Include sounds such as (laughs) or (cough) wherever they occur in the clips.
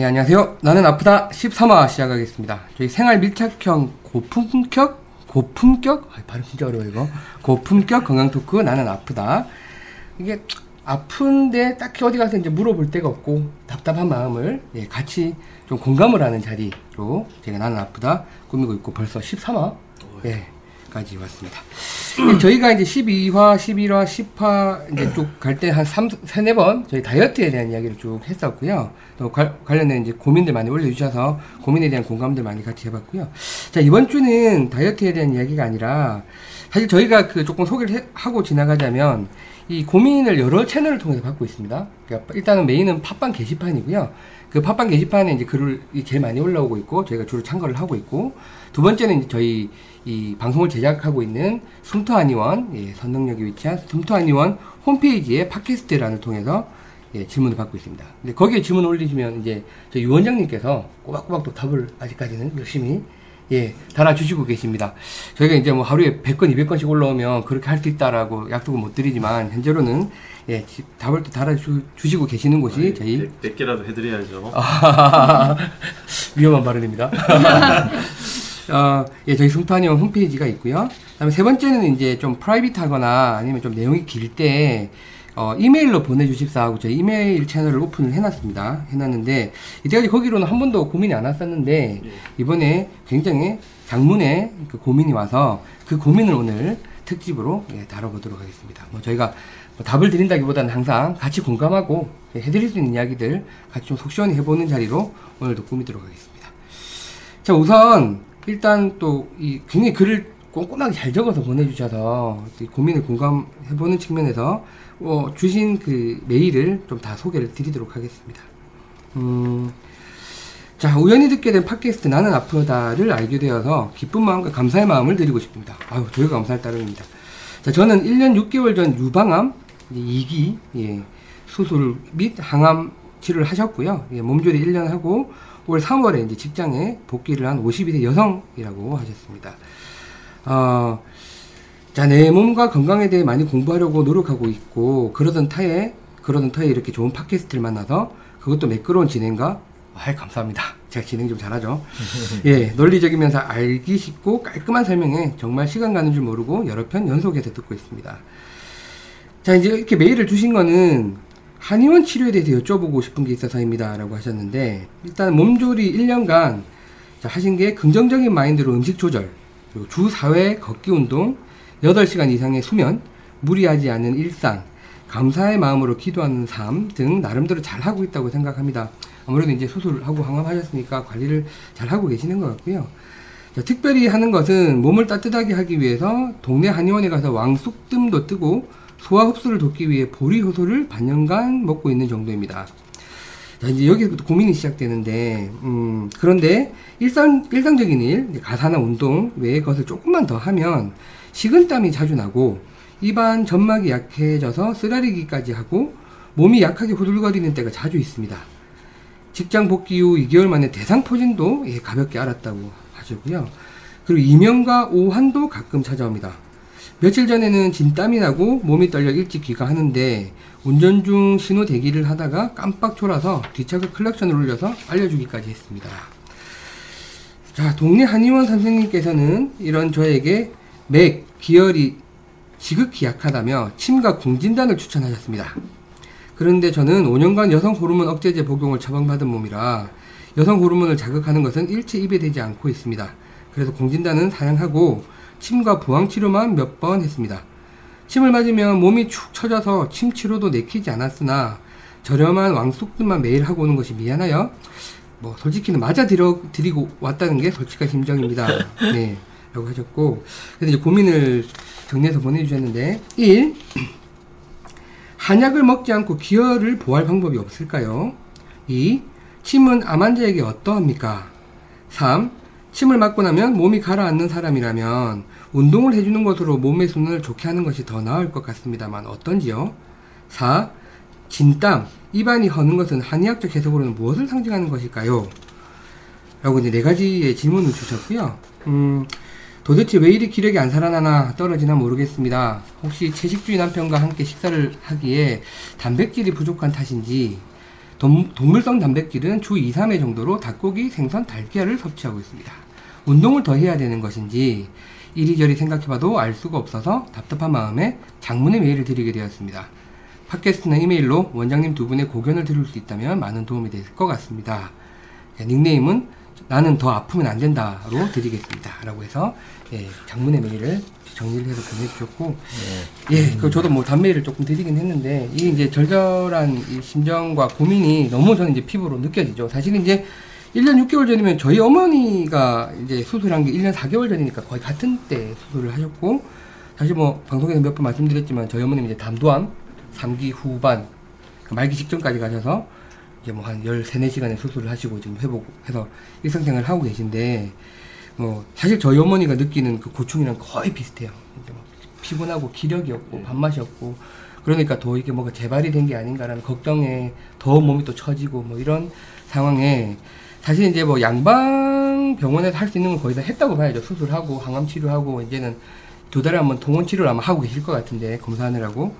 네, 안녕하세요. 나는 아프다 13화 시작하겠습니다. 저희 생활 밀착형 고품격? 고품격? 아, 발음 진짜 어려워, 이거. 고품격 건강 토크 나는 아프다. 이게 아픈데 딱히 어디 가서 이제 물어볼 데가 없고 답답한 마음을 예, 같이 좀 공감을 하는 자리로 제가 나는 아프다 꾸미고 있고 벌써 13화 예, 까지 왔습니다. 예, 저희가 이제 12화, 11화, 10화 이제 쭉 갈 때 한 3, 3, 4번 저희 다이어트에 대한 이야기를 쭉 했었고요. 또 관, 관련된 이제 고민들 많이 올려주셔서 고민에 대한 공감들 많이 같이 해봤고요. 자, 이번 주는 다이어트에 대한 이야기가 아니라 사실 저희가 그 조금 소개를 해, 하고 지나가자면 이 고민을 여러 채널을 통해서 받고 있습니다. 그러니까 일단은 메인은 팟빵 게시판이고요. 그 팟빵 게시판에 이제 글을 제일 많이 올라오고 있고 저희가 주로 참고를 하고 있고 두 번째는 저희 이 방송을 제작하고 있는 숨토아니원 예, 선능력에 위치한 숨토아니원 홈페이지에 팟캐스트란을 통해서 예, 질문을 받고 있습니다. 근데 거기에 질문 올리시면 이제 저희 유원장님께서 꼬박꼬박 또 답을 아직까지는 열심히 예, 달아주시고 계십니다. 저희가 이제 뭐 하루에 100건, 200건씩 올라오면 그렇게 할 수 있다라고 약속은 못 드리지만, 현재로는 예, 답을 또 달아주시고 계시는 곳이 아니, 저희. 100, 개라도 해드려야죠. (laughs) 위험한 발언입니다. (laughs) 어, 예, 저희 승탄형 홈페이지가 있고요. 그다음에 세 번째는 이제 좀 프라이빗하거나 아니면 좀 내용이 길때 어, 이메일로 보내주십사 하고 저희 이메일 채널을 오픈을 해놨습니다. 해놨는데 이때까지 거기로는 한 번도 고민이 안 왔었는데 예. 이번에 굉장히 장문에 그 고민이 와서 그 고민을 오늘 특집으로 예, 다뤄보도록 하겠습니다. 뭐 저희가 뭐 답을 드린다기보다는 항상 같이 공감하고 예, 해드릴 수 있는 이야기들 같이 좀 속 시원히 해보는 자리로 오늘도 꾸미도록 하겠습니다. 자 우선 일단 또 이 굉장히 글을 꼼꼼하게 잘 적어서 보내주셔서 고민을 공감해보는 측면에서 어, 주신 그 메일을 좀 다 소개를 드리도록 하겠습니다. 음, 자, 우연히 듣게 된 팟캐스트 나는 아프다를 알게 되어서 기쁜 마음과 감사의 마음을 드리고 싶습니다. 아유, 저희가 감사할 따름입니다. 자, 저는 1년 6개월 전 유방암 2기 예, 수술 및 항암 치료를 하셨고요. 예, 몸조리 1년 하고 올 3월에 이제 직장에 복귀를 한 52세 여성이라고 하셨습니다. 어, 자, 내 몸과 건강에 대해 많이 공부하려고 노력하고 있고, 그러던 타에, 그러던 타에 이렇게 좋은 팟캐스트를 만나서, 그것도 매끄러운 진행과, 아, 감사합니다. 제가 진행 좀 잘하죠. (laughs) 예, 논리적이면서 알기 쉽고 깔끔한 설명에 정말 시간 가는 줄 모르고 여러 편 연속해서 듣고 있습니다. 자, 이제 이렇게 메일을 주신 거는 한의원 치료에 대해서 여쭤보고 싶은 게 있어서입니다. 라고 하셨는데, 일단 몸조리 1년간 하신 게 긍정적인 마인드로 음식 조절, 주 4회 걷기 운동, 8시간 이상의 수면, 무리하지 않은 일상, 감사의 마음으로 기도하는 삶 등 나름대로 잘 하고 있다고 생각합니다. 아무래도 이제 수술하고 항암하셨으니까 관리를 잘 하고 계시는 것 같고요. 자, 특별히 하는 것은 몸을 따뜻하게 하기 위해서 동네 한의원에 가서 왕쑥뜸도 뜨고 소화 흡수를 돕기 위해 보리 효소를 반년간 먹고 있는 정도입니다. 자, 이제 여기서부터 고민이 시작되는데, 음, 그런데 일상, 일상적인 일, 가사나 운동 외에 것을 조금만 더 하면 식은땀이 자주 나고 입안 점막이 약해져서 쓰라리기까지 하고 몸이 약하게 후들거리는 때가 자주 있습니다. 직장 복귀 후 2개월 만에 대상포진도 예, 가볍게 알았다고 하시고요. 그리고 이명과 오한도 가끔 찾아옵니다. 며칠 전에는 진땀이 나고 몸이 떨려 일찍 귀가하는데 운전 중 신호 대기를 하다가 깜빡 졸아서 뒷차가 클락션을 울려서 알려주기까지 했습니다. 자, 동네 한의원 선생님께서는 이런 저에게 맥, 기혈이 지극히 약하다며 침과 궁진단을 추천하셨습니다. 그런데 저는 5년간 여성 호르몬 억제제 복용을 처방받은 몸이라 여성 호르몬을 자극하는 것은 일체 입에 대지 않고 있습니다. 그래서 공진단은 사양하고 침과 부항 치료만 몇 번 했습니다. 침을 맞으면 몸이 축 처져서 침 치료도 내키지 않았으나 저렴한 왕숙들만 매일 하고 오는 것이 미안하여 뭐 솔직히는 맞아 드리고 왔다는 게 솔직한 심정입니다. (laughs) 네. 라고 하셨고 그래서 이제 고민을 정리해서 보내주셨는데 1. 한약을 먹지 않고 기혈을 보할 방법이 없을까요? 2. 침은 암 환자에게 어떠합니까? 3. 침을 맞고 나면 몸이 가라앉는 사람이라면 운동을 해주는 것으로 몸의 순환을 좋게 하는 것이 더 나을 것 같습니다만 어떤지요? 4. 진땀, 입안이 허는 것은 한의학적 해석으로는 무엇을 상징하는 것일까요? 라고 이제 네 가지의 질문을 주셨고요. 음, 도대체 왜 이리 기력이 안 살아나나 떨어지나 모르겠습니다. 혹시 채식주의 남편과 함께 식사를 하기에 단백질이 부족한 탓인지 동, 동물성 단백질은 주 2, 3회 정도로 닭고기, 생선, 달걀을 섭취하고 있습니다. 운동을 더 해야 되는 것인지 이리저리 생각해봐도 알 수가 없어서 답답한 마음에 장문의 메일을 드리게 되었습니다. 팟캐스트나 이메일로 원장님 두 분의 고견을 들을 수 있다면 많은 도움이 될 것 같습니다. 예, 닉네임은 나는 더 아프면 안 된다로 드리겠습니다. 라고 해서 예, 장문의 메일을 정리를 해서 보내주셨고 예, 그 저도 뭐 단메일을 조금 드리긴 했는데 이게 이제 절절한 이 심정과 고민이 너무 저는 이제 피부로 느껴지죠. 사실 이제 1년 6개월 전이면 저희 어머니가 이제 수술한 게 1년 4개월 전이니까 거의 같은 때 수술을 하셨고 사실 뭐 방송에서 몇 번 말씀드렸지만 저희 어머님 이제 담도암 3기 후반 그 말기 직전까지 가셔서 이제 뭐 한 13, 4시간의 수술을 하시고 지금 회복해서 일상생활을 하고 계신데 뭐 사실 저희 어머니가 느끼는 그 고충이랑 거의 비슷해요. 이제 뭐 피곤하고 기력이 없고 밥맛이 없고 그러니까 더 이게 뭐가 재발이 된 게 아닌가라는 걱정에 더 몸이 또 처지고 뭐 이런 상황에 사실 이제 뭐 양방 병원에서 할 수 있는 건 거의 다 했다고 봐야죠. 수술하고 항암 치료하고 이제는 두 달에 한 번 동원 치료를 아마 하고 계실 것 같은데 검사하느라고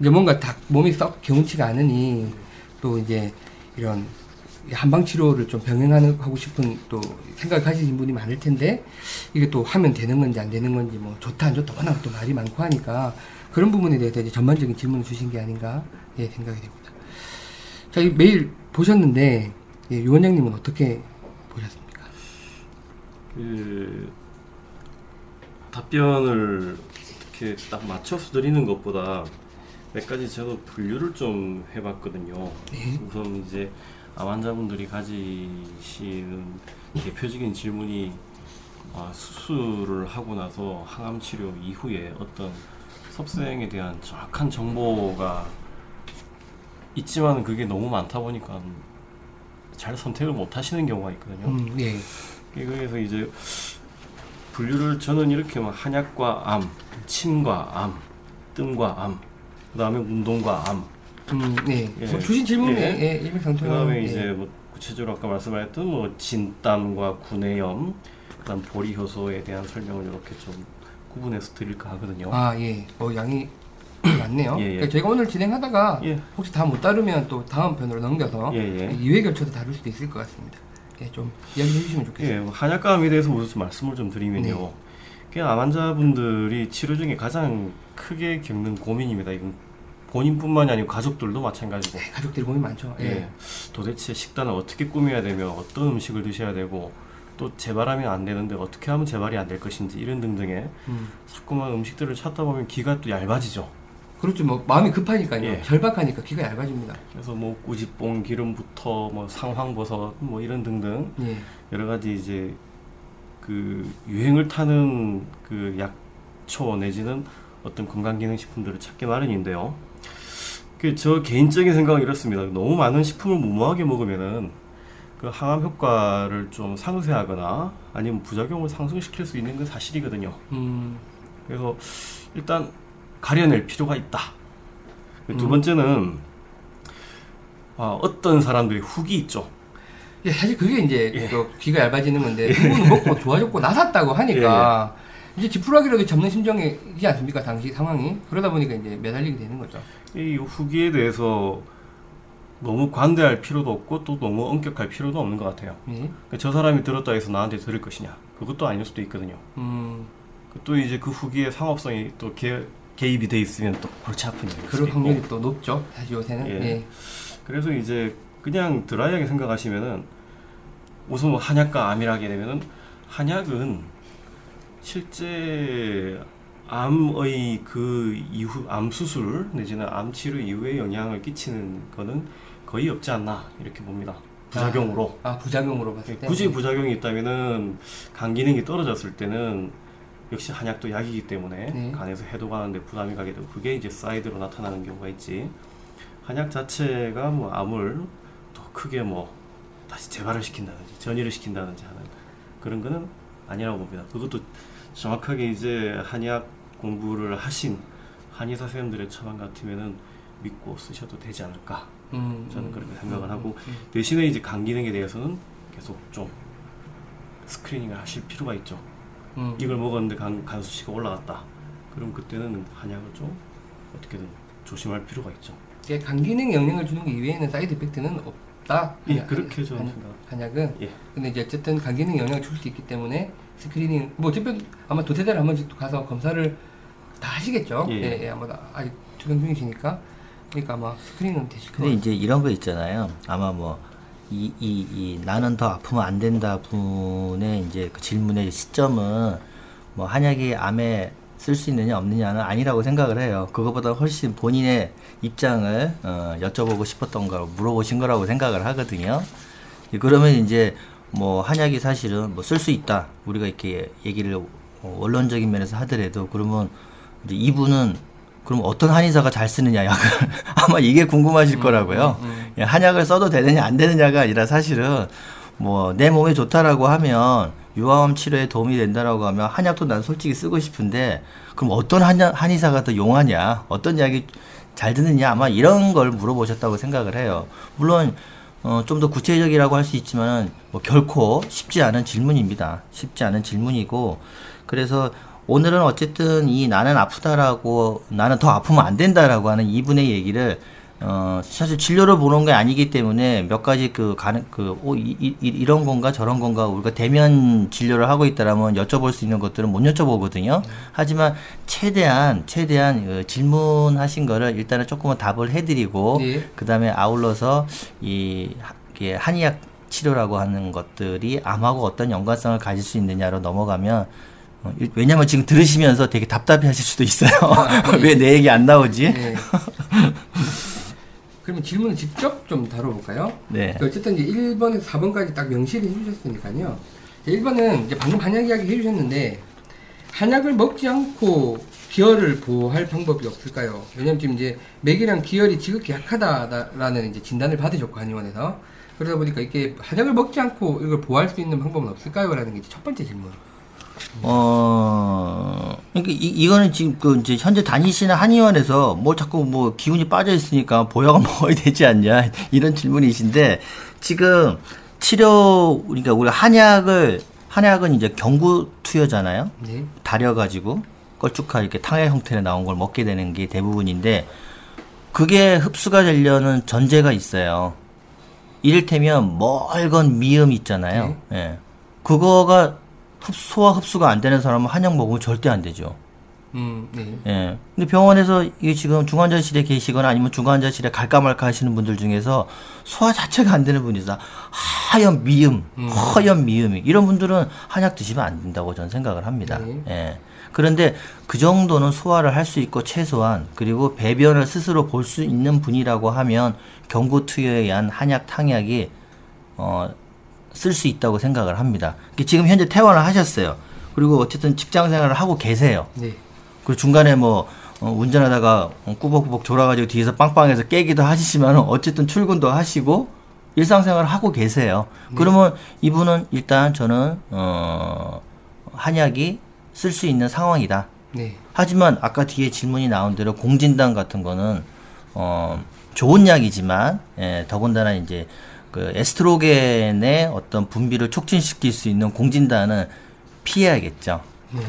이제 뭔가 다 몸이 썩 개운치가 않으니 또 이제 이런 한방 치료를 좀 병행하는 하고 싶은 또 생각하시는 분이 많을 텐데 이게 또 하면 되는 건지 안 되는 건지 뭐 좋다 안 좋다 워낙 또 말이 많고 하니까 그런 부분에 대해서 이제 전반적인 질문을 주신 게 아닌가 예 생각이 됩니다. 자, 이 메일 보셨는데 예, 유 원장님은 어떻게 보셨습니까? 그 답변을 이렇게 딱 맞춰서 드리는 것보다 몇 가지 저도 분류를 좀 해봤거든요. 네. 우선 이제 암 환자분들이 가지시는 대표적인 질문이 아, 수술을 하고 나서 항암 치료 이후에 어떤 섭생에 대한 정확한 정보가 있지만 그게 너무 많다 보니까 잘 선택을 못 하시는 경우가 있거든요. 음, 예. 그래서 이제 분류를 저는 이렇게 막 한약과 암, 침과 암, 뜸과 암, 그 다음에 운동과 암, 음, 네. 예. 뭐 주신 질문에 예. 예, 그다음에 예. 이제 뭐 구체적으로 아까 말씀하셨던 뭐 진땀과 구내염, 그다음 보리 효소에 대한 설명을 이렇게 좀 구분해서 드릴까 하거든요. 아, 예. 어, 양이 많네요. 예, 예. 그러니까 제가 오늘 진행하다가 예. 혹시 다 못 다루면 또 다음 편으로 넘겨서 예, 예. 2회 걸쳐서 다룰 수도 있을 것 같습니다. 예, 좀 이야기해 주시면 좋겠습니다. 한약감에 대해서 우선 좀 말씀을 좀 드리면요. 네. 그냥 암 환자분들이 치료 중에 가장 크게 겪는 고민입니다. 이건 본인뿐만이 아니고 가족들도 마찬가지고. 네, 가족들이 고민 많죠. 예. 예. 도대체 식단을 어떻게 꾸며야 되며 어떤 음식을 드셔야 되고 또 재발하면 안 되는데 어떻게 하면 재발이 안 될 것인지 이런 등등의 음. 자꾸만 음식들을 찾다 보면 귀가 또 얇아지죠. 그렇죠. 뭐 마음이 급하니까요. 예. 절박하니까 귀가 얇아집니다. 그래서 뭐 꾸지뽕 기름부터 뭐 상황버섯 뭐 이런 등등 예. 여러 가지 이제 그 유행을 타는 그 약초 내지는 어떤 건강기능식품들을 찾기 마련인데요. 그 저 개인적인 생각은 이렇습니다. 너무 많은 식품을 무모하게 먹으면은 그 항암 효과를 좀 상쇄하거나 아니면 부작용을 상승시킬 수 있는 건 사실이거든요. 음. 그래서 일단 가려낼 필요가 있다. 음. 번째는 아, 어떤 사람들이 훅이 있죠. 예, 사실 그게 이제 예. 그 귀가 얇아지는 건데 그거는 먹고 좋아졌고 나섰다고 하니까 예, 이제 지푸라기라도 잡는 심정이지 않습니까 당시 상황이 그러다 보니까 이제 매달리게 되는 거죠. 이 후기에 대해서 너무 관대할 필요도 없고 또 너무 엄격할 필요도 없는 것 같아요. 예. 그러니까 저 사람이 들었다 해서 나한테 들을 것이냐? 그것도 아닐 수도 있거든요. 음, 그또 이제 그 후기의 상업성이 또 개, 개입이 돼 있으면 또 골치 아픈 수도 그럴 있고. 확률이 또 높죠. 사실 요새는. 예. 예. 그래서 이제 그냥 드라이하게 생각하시면은 우선 뭐 한약과 암이라게 되면은 한약은 실제 암의 그 이후 암 수술 내지는 암 치료 이후에 영향을 끼치는 거는 거의 없지 않나 이렇게 봅니다. 부작용으로. 아 부작용으로 봤을 때. 굳이 부작용이 있다면은 간 기능이 떨어졌을 때는 역시 한약도 약이기 때문에 네. 간에서 해독 하는데 부담이 가게 되고 그게 이제 사이드로 나타나는 경우가 있지 한약 자체가 뭐 암을 더 크게 뭐 다시 재발을 시킨다든지 전이를 시킨다든지 하는 그런 거는 아니라고 봅니다. 그것도 정확하게 이제 한약 공부를 하신 한의사 선생님들의 처방 같으면은 믿고 쓰셔도 되지 않을까 음, 저는 음, 그렇게 생각을 음, 하고 음, 대신에 이제 간 기능에 대해서는 계속 좀 screening을 하실 필요가 있죠. 음. 이걸 먹었는데 간, 간 수치가 올라갔다. 그럼 그때는 한약을 좀 어떻게든 조심할 필요가 있죠. 이게 간 기능 영향을 주는 것 이외에는 side effect는 없다. 예, 한약- 그렇게 저는 한약- 생각. 한약은. 예. 근데 이제 어쨌든 간 기능 영향을 줄 수 있기 때문에 screening 뭐 어쨌든 아마 달에 한 번씩 또 가서 검사를 다 하시겠죠. 예. 예, 예, 아마 다 아직 투병 중이시니까. 그러니까 아마 스크린은 되실 근데 거예요. 이제 이런 거 있잖아요. 아마 뭐, 이, 이, 이, 나는 더 아프면 안 된다 분의 이제 그 질문의 시점은 뭐, 한약이 암에 쓸 수 있느냐 없느냐는 아니라고 생각을 해요. 그거보다 훨씬 본인의 입장을 어, 여쭤보고 싶었던 거 물어보신 거라고 생각을 하거든요. 예, 그러면 이제 뭐 한약이 사실은 뭐 쓸 수 있다. 우리가 이렇게 얘기를 어, 원론적인 면에서 하더라도 그러면 이제 이분은 그럼 어떤 한의사가 잘 쓰느냐 약을 (laughs) 아마 이게 궁금하실 거라고요. 예, 한약을 써도 되느냐 안 되느냐가 아니라 사실은 뭐 내 몸에 좋다라고 하면 유화암 치료에 도움이 된다라고 하면 한약도 난 솔직히 쓰고 싶은데 그럼 어떤 한약, 한의사가 더 용하냐 어떤 약이 잘 드느냐 아마 이런 걸 물어보셨다고 생각을 해요. 물론 어, 좀 더 구체적이라고 할 수 있지만 뭐 결코 쉽지 않은 질문입니다. 쉽지 않은 질문이고 그래서 오늘은 어쨌든 이 나는 아프다라고 나는 더 아프면 안 된다라고 하는 이분의 얘기를 어 사실 진료를 보는 게 아니기 때문에 몇 가지 그 가능 그 오 이런 건가 저런 건가 우리가 대면 진료를 하고 있다라면 여쭤볼 수 있는 것들은 못 여쭤보거든요. 하지만 최대한 최대한 그 질문하신 거를 일단은 조금은 답을 해드리고 예. 그 다음에 아울러서 이 한의학 치료라고 하는 것들이 암하고 어떤 연관성을 가질 수 있느냐로 넘어가면 왜냐면 지금 들으시면서 되게 답답해 하실 수도 있어요. (laughs) 왜내 얘기 안 나오지? 예. (laughs) 그러면 질문을 직접 좀 다뤄볼까요? 네. 그 어쨌든 이제 1번에서 4번까지 딱 명시를 해주셨으니까요. 1번은 이제 방금 한약 이야기 해주셨는데, 한약을 먹지 않고 기혈을 보호할 방법이 없을까요? 왜냐면 지금 이제 맥이랑 기혈이 지극히 약하다라는 이제 진단을 받으셨고, 한의원에서. 그러다 보니까 이게 한약을 먹지 않고 이걸 보호할 수 있는 방법은 없을까요? 라는 게 첫 번째 질문. 어, 그러니까 이, 이거는 지금 그 이제 현재 다니시는 한의원에서 뭐 자꾸 뭐 기운이 빠져 있으니까 보약을 (laughs) 먹어야 되지 않냐 이런 질문이신데 지금 치료 그러니까 우리 한약을 한약은 이제 경구 투여잖아요. 네. 다려 가지고 걸쭉하게 이렇게 탕의 형태로 나온 걸 먹게 되는 게 대부분인데 그게 흡수가 되려는 전제가 있어요. 이를테면 멀건 미음 있잖아요. 예. 그거가 흡, 소화 흡수가 안 되는 사람은 한약 먹으면 절대 안 되죠. 음, 네. 예. 근데 병원에서 이게 지금 중환자실에 계시거나 아니면 중환자실에 갈까 말까 하시는 분들 중에서 소화 자체가 안 되는 분이 있어. 하얀 미음, 허연 미음이. 이런 분들은 한약 드시면 안 된다고 저는 생각을 합니다. 네. 예. 그런데 그 정도는 소화를 할 수 있고 최소한 그리고 배변을 스스로 볼 수 있는 분이라고 하면 경구 투여에 의한 한약 탕약이 어, 쓸 수 있다고 생각을 합니다. 지금 현재 퇴원을 하셨어요. 그리고 어쨌든 직장 생활을 하고 계세요. 네. 그리고 중간에 뭐 어, 운전하다가 어, 꾸벅꾸벅 졸아가지고 뒤에서 빵빵해서 깨기도 하시지만 어쨌든 출근도 하시고 일상생활을 하고 계세요. 그러면 이분은 일단 저는 어 한약이 쓸 수 있는 상황이다. 네. 하지만 아까 뒤에 질문이 나온 대로 공진단 같은 거는 어 좋은 약이지만 예, 더군다나 이제 그 에스트로겐의 어떤 분비를 촉진시킬 수 있는 공진단은 피해야겠죠.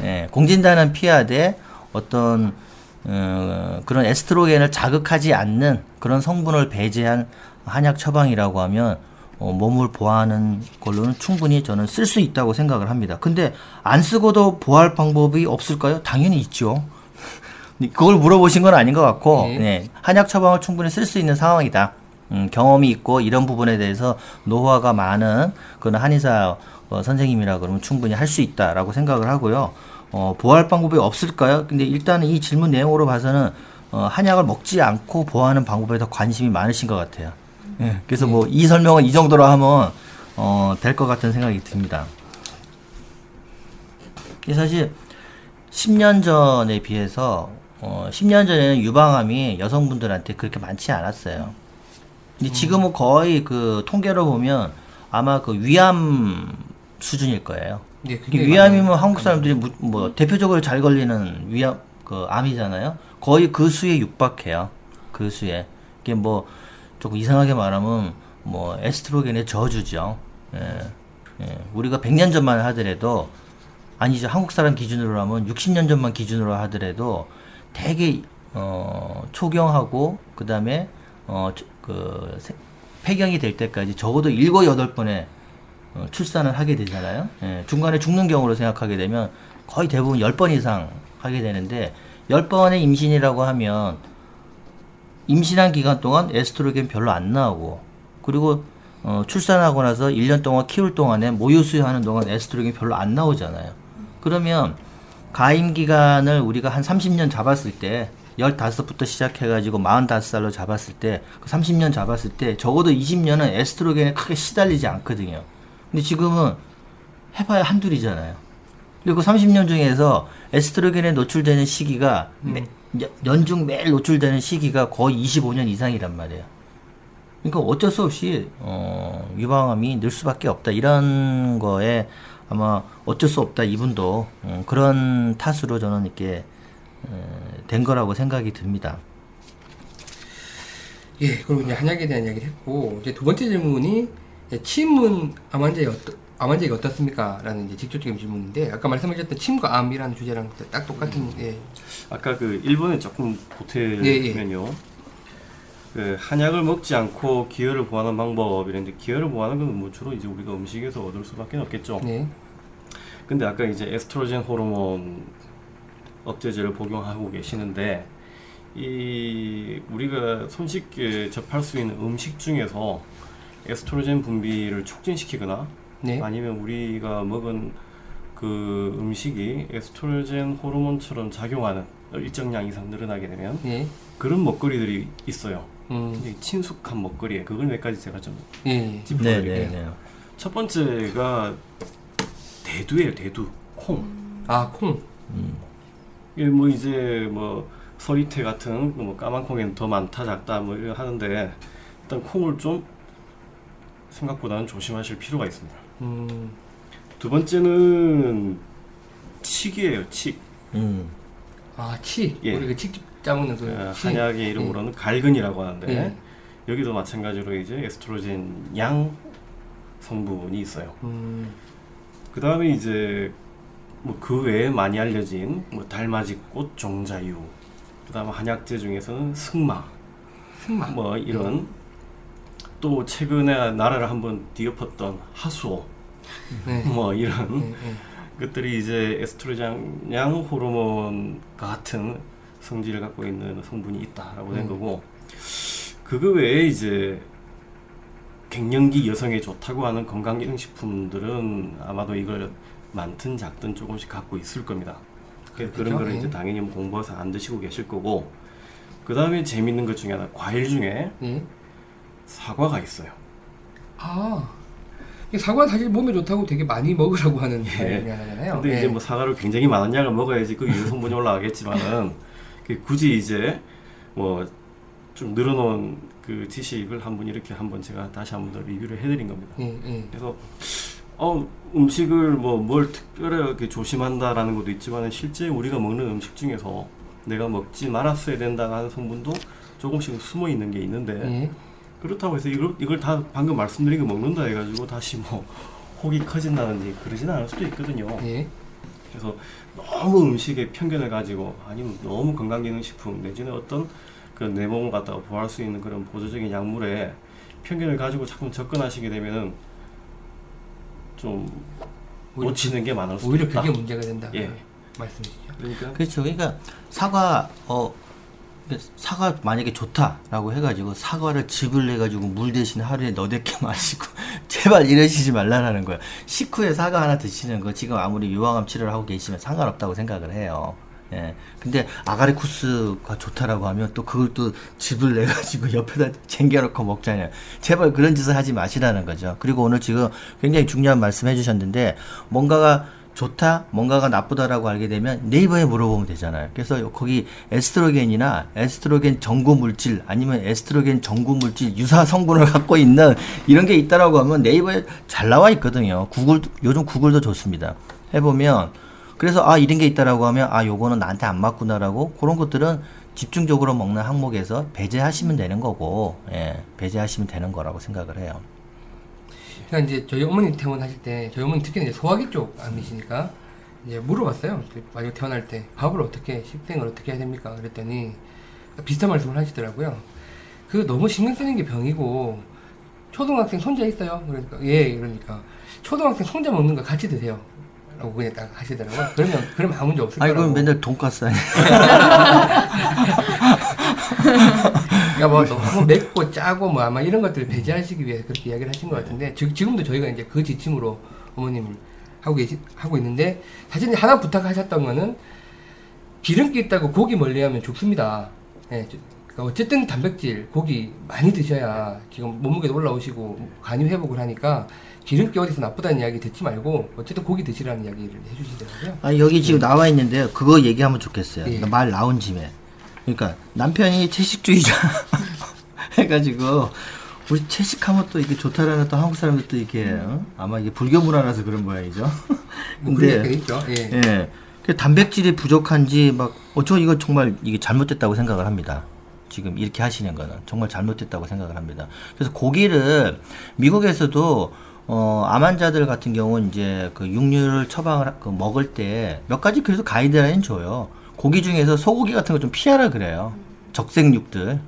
예, 공진단은 피하되 어떤 어, 그런 에스트로겐을 자극하지 않는 그런 성분을 배제한 한약 처방이라고 하면 어, 몸을 보호하는 걸로는 충분히 저는 쓸 수 있다고 생각을 합니다. 근데 안 쓰고도 보호할 방법이 없을까요? 당연히 있죠. (laughs) 그걸 물어보신 건 아닌 것 같고, 네. 네. 한약 처방을 충분히 쓸 수 있는 상황이다. 음, 경험이 있고 이런 부분에 대해서 노화가 많은 그런 한의사 어, 선생님이라 그러면 충분히 할 수 있다라고 생각을 하고요. 어, 보호할 방법이 없을까요? 근데 일단은 이 질문 내용으로 봐서는 어, 한약을 먹지 않고 보호하는 방법에 더 관심이 많으신 것 같아요. 예, 그래서 뭐이 설명은 이 정도로 하면 어, 될 것 같은 생각이 듭니다. 사실 10년 전에 비해서 어, 10년 전에는 유방암이 여성분들한테 그렇게 많지 않았어요. 근데 지금은 거의 그 통계로 보면 아마 그 위암 수준일 거예요. 네, 위암이면 한국 사람들이 무- 뭐 대표적으로 잘 걸리는 위암 그 암이잖아요. 거의 그 수에 육박해요. 그 수에 이게 뭐 조금 이상하게 말하면 뭐 에스트로겐의 저주죠. 예. 예. 우리가 100년 전만 하더라도 아니죠. 한국 사람 기준으로 하면 60년 전만 기준으로 하더라도 되게 어 초경하고 그다음에 어, 저- 그 세- 폐경이 될 때까지 적어도 일곱 여덟 번의 어, 출산을 하게 되잖아요. 예, 중간에 죽는 경우로 생각하게 되면 거의 대부분 열 번 이상 하게 되는데 열 번의 임신이라고 하면 임신한 기간 동안 에스트로겐 별로 안 나오고 그리고 어, 출산하고 나서 1년 동안 키울 동안에 모유 수유하는 동안 에스트로겐 별로 안 나오잖아요. 그러면 가임 기간을 우리가 한 30년 잡았을 때 15부터 시작해가지고 45살로 잡았을 때, 그 30년 잡았을 때 적어도 20년은 에스트로겐에 크게 시달리지 않거든요. 근데 지금은 해봐야 한둘이잖아요. 그리고 30년 중에서 에스트로겐에 노출되는 시기가 매- 연- 연중 매일 노출되는 시기가 거의 25년 이상이란 말이에요. 그러니까 어쩔 수 없이 어, 유방암이 늘 수밖에 없다 이런 거에 아마 어쩔 수 없다 이분도 음, 그런 탓으로 저는 이렇게 에, 된 거라고 생각이 듭니다. 예, 그리고 이제 한약에 대한 이야기를 했고, 이제 두 번째 질문이 침은 암 환자의 어떠, 암 환자에게 어떻습니까? 라는 이제 직접적인 질문인데, 아까 말씀하셨던 침과 암이라는 주제랑 딱 똑같은, 예. 아까 그 일본에 조금 보태면요. 그 한약을 먹지 않고 기혈을 보완하는 방법이랬는데 기혈을 보완하는 건 뭐 주로 이제 우리가 음식에서 얻을 수밖에 없겠죠. 네. 근데 아까 이제 에스트로겐 호르몬 억제제를 복용하고 계시는데 이 우리가 손쉽게 접할 수 있는 음식 중에서 에스트로겐 분비를 촉진시키거나 네. 아니면 우리가 먹은 그 음식이 에스트로겐 호르몬처럼 작용하는 일정량 이상 늘어나게 되면 예. 그런 먹거리들이 있어요. 음, 친숙한 먹거리에 그걸 몇 가지 제가 좀 예. 짚어드릴게요. 네네네. 첫 번째가 대두예요. 대두, 콩. 아, 콩. 이게 뭐 이제 뭐 서리태 같은 뭐 까만 콩에는 더 많다 작다 뭐 이런 하는데 일단 콩을 좀 생각보다는 조심하실 필요가 있습니다. 음, 두 번째는 칡이에요. 칡. 음. 아, 치. 예. 우리 그칡 짜먹는 그 어, 치. 한약의 이름으로는 갈근이라고 하는데 예. 여기도 마찬가지로 이제 에스트로겐 양 성분이 있어요. 음, 그 다음에 이제 뭐 그 외에 많이 알려진 뭐 달맞이꽃 종자유, 그 다음에 한약재 중에서는 승마, 승마. 뭐 이런 또 최근에 나라를 한번 뒤엎었던 하수오, 네. (laughs) 뭐 이런 예, 예. 것들이 이제 에스트로겐 양 호르몬 같은 성질을 갖고 있는 성분이 있다라고 된 음. 거고 그거 외에 이제 갱년기 여성에 좋다고 하는 건강기능식품들은 아마도 이걸 많든 작든 조금씩 갖고 있을 겁니다. 그- 그렇죠. 그런 거를 예. 이제 당연히 뭐 공부해서 안 드시고 계실 거고 그 다음에 재밌는 것 중에 하나 과일 중에 예. 사과가 있어요. 아. 이 사과 사실 몸에 좋다고 되게 많이 먹으라고 하는 예. 하나잖아요. 근데 예. 이제 뭐 사과를 굉장히 많은 양을 먹어야지 그 유효 성분이 올라가겠지만은 그 굳이 이제 뭐 좀 늘어놓은 그 지식을 한번 이렇게 한번 제가 다시 한번 더 리뷰를 해드린 겁니다. 예, 예. 그래서 어 음식을 뭐 뭘 특별하게 조심한다라는 것도 있지만 실제 우리가 먹는 음식 중에서 내가 먹지 말았어야 된다는 성분도 조금씩 숨어 있는 게 있는데 예. 그렇다고 해서 이걸 이걸 다 방금 말씀드린 거 먹는다 해가지고 다시 뭐 혹이 커진다든지 그러진 않을 수도 있거든요. 예. 그래서 너무 음식에 편견을 가지고 아니면 너무 건강기능식품 내지는 어떤 그내 몸을 갖다가 보호할 수 있는 그런 보조적인 약물에 편견을 가지고 자꾸 접근하시게 되면은 좀 오히려 놓치는 게 많을 수도 오히려 있다. 그게 문제가 된다. 예. 말씀이시죠. 그러니까 그렇죠. 그러니까 사과 어 사과 만약에 좋다라고 해가지고 사과를 즙을 내가지고 물 대신 하루에 너댓 개 마시고 (laughs) 제발 이러시지 말라라는 거예요. 식후에 사과 하나 드시는 거 지금 아무리 유방암 치료를 하고 계시면 상관없다고 생각을 해요. 예. 근데 아가리쿠스가 좋다라고 하면 또 그걸 또 즙을 내가지고 (laughs) 옆에다 쟁겨놓고 먹잖아요. 제발 그런 짓을 하지 마시라는 거죠. 그리고 오늘 지금 굉장히 중요한 말씀 해주셨는데 뭔가가 좋다, 뭔가가 나쁘다라고 알게 되면 네이버에 물어보면 되잖아요. 그래서 거기 에스트로겐이나 에스트로겐 전구 물질 아니면 에스트로겐 전구 물질 유사 성분을 (laughs) 갖고 있는 이런 게 있다라고 하면 네이버에 잘 나와 있거든요. 구글 요즘 구글도 좋습니다. 해보면 그래서 아 이런 게 있다라고 하면 아 요거는 나한테 안 맞구나라고 그런 것들은 집중적으로 먹는 항목에서 배제하시면 되는 거고 예, 배제하시면 되는 거라고 생각을 해요. 그러니까 이제 저희 어머니 퇴원하실 때 저희 어머니 특히 이제 소화기 쪽 암이시니까 이제 물어봤어요. 마지막 퇴원할 때 밥을 어떻게 식생을 어떻게 해야 됩니까? 그랬더니 비슷한 말씀을 하시더라고요. 그 너무 신경 쓰는 게 병이고 초등학생 손자 있어요. 그러니까 예 그러니까 초등학생 손자 먹는 거 같이 드세요. 라고 그냥 딱 하시더라고요. 그러면 그러면 아무 문제 없을 아니 거라고. 그럼 맨날 돈가스 아니야? (laughs) 그러니까 뭐 너무 (laughs) 맵고 짜고 뭐 아마 이런 것들을 배제하시기 위해서 그렇게 이야기를 하신 것 같은데 지, 지금도 저희가 이제 그 지침으로 어머님을 하고 계시 하고 있는데 사실 하나 부탁하셨던 거는 기름기 있다고 고기 멀리하면 죽습니다. 예, 저- 그러니까 어쨌든 단백질 고기 많이 드셔야 지금 몸무게도 올라오시고 간이 회복을 하니까 기름기 어디서 나쁘다는 이야기 듣지 말고 어쨌든 고기 드시라는 이야기를 해주시더라고요. 아니 여기 지금 나와 있는데 그거 얘기하면 좋겠어요. 예. 말 나온 김에. 그러니까 남편이 채식주의자 (laughs) 해가지고 우리 채식하면 또 이게 좋다라는 또 한국 사람들 또 이게 어? 아마 이게 불교 문화라서 그런 모양이죠. (laughs) 뭐 근데 있죠. 예. 예. 그 단백질이 부족한지 막, 어, 저 이거 정말 이게 잘못됐다고 생각을 합니다. 지금 이렇게 하시는 거는 정말 잘못됐다고 생각을 합니다. 그래서 고기를 미국에서도 어, 암 환자들 같은 경우는 이제 그 육류를 처방을 하- 그 먹을 때 몇 가지 그래도 가이드라인 줘요. 고기 중에서 소고기 같은 거 좀 피하라 그래요. 적색육들.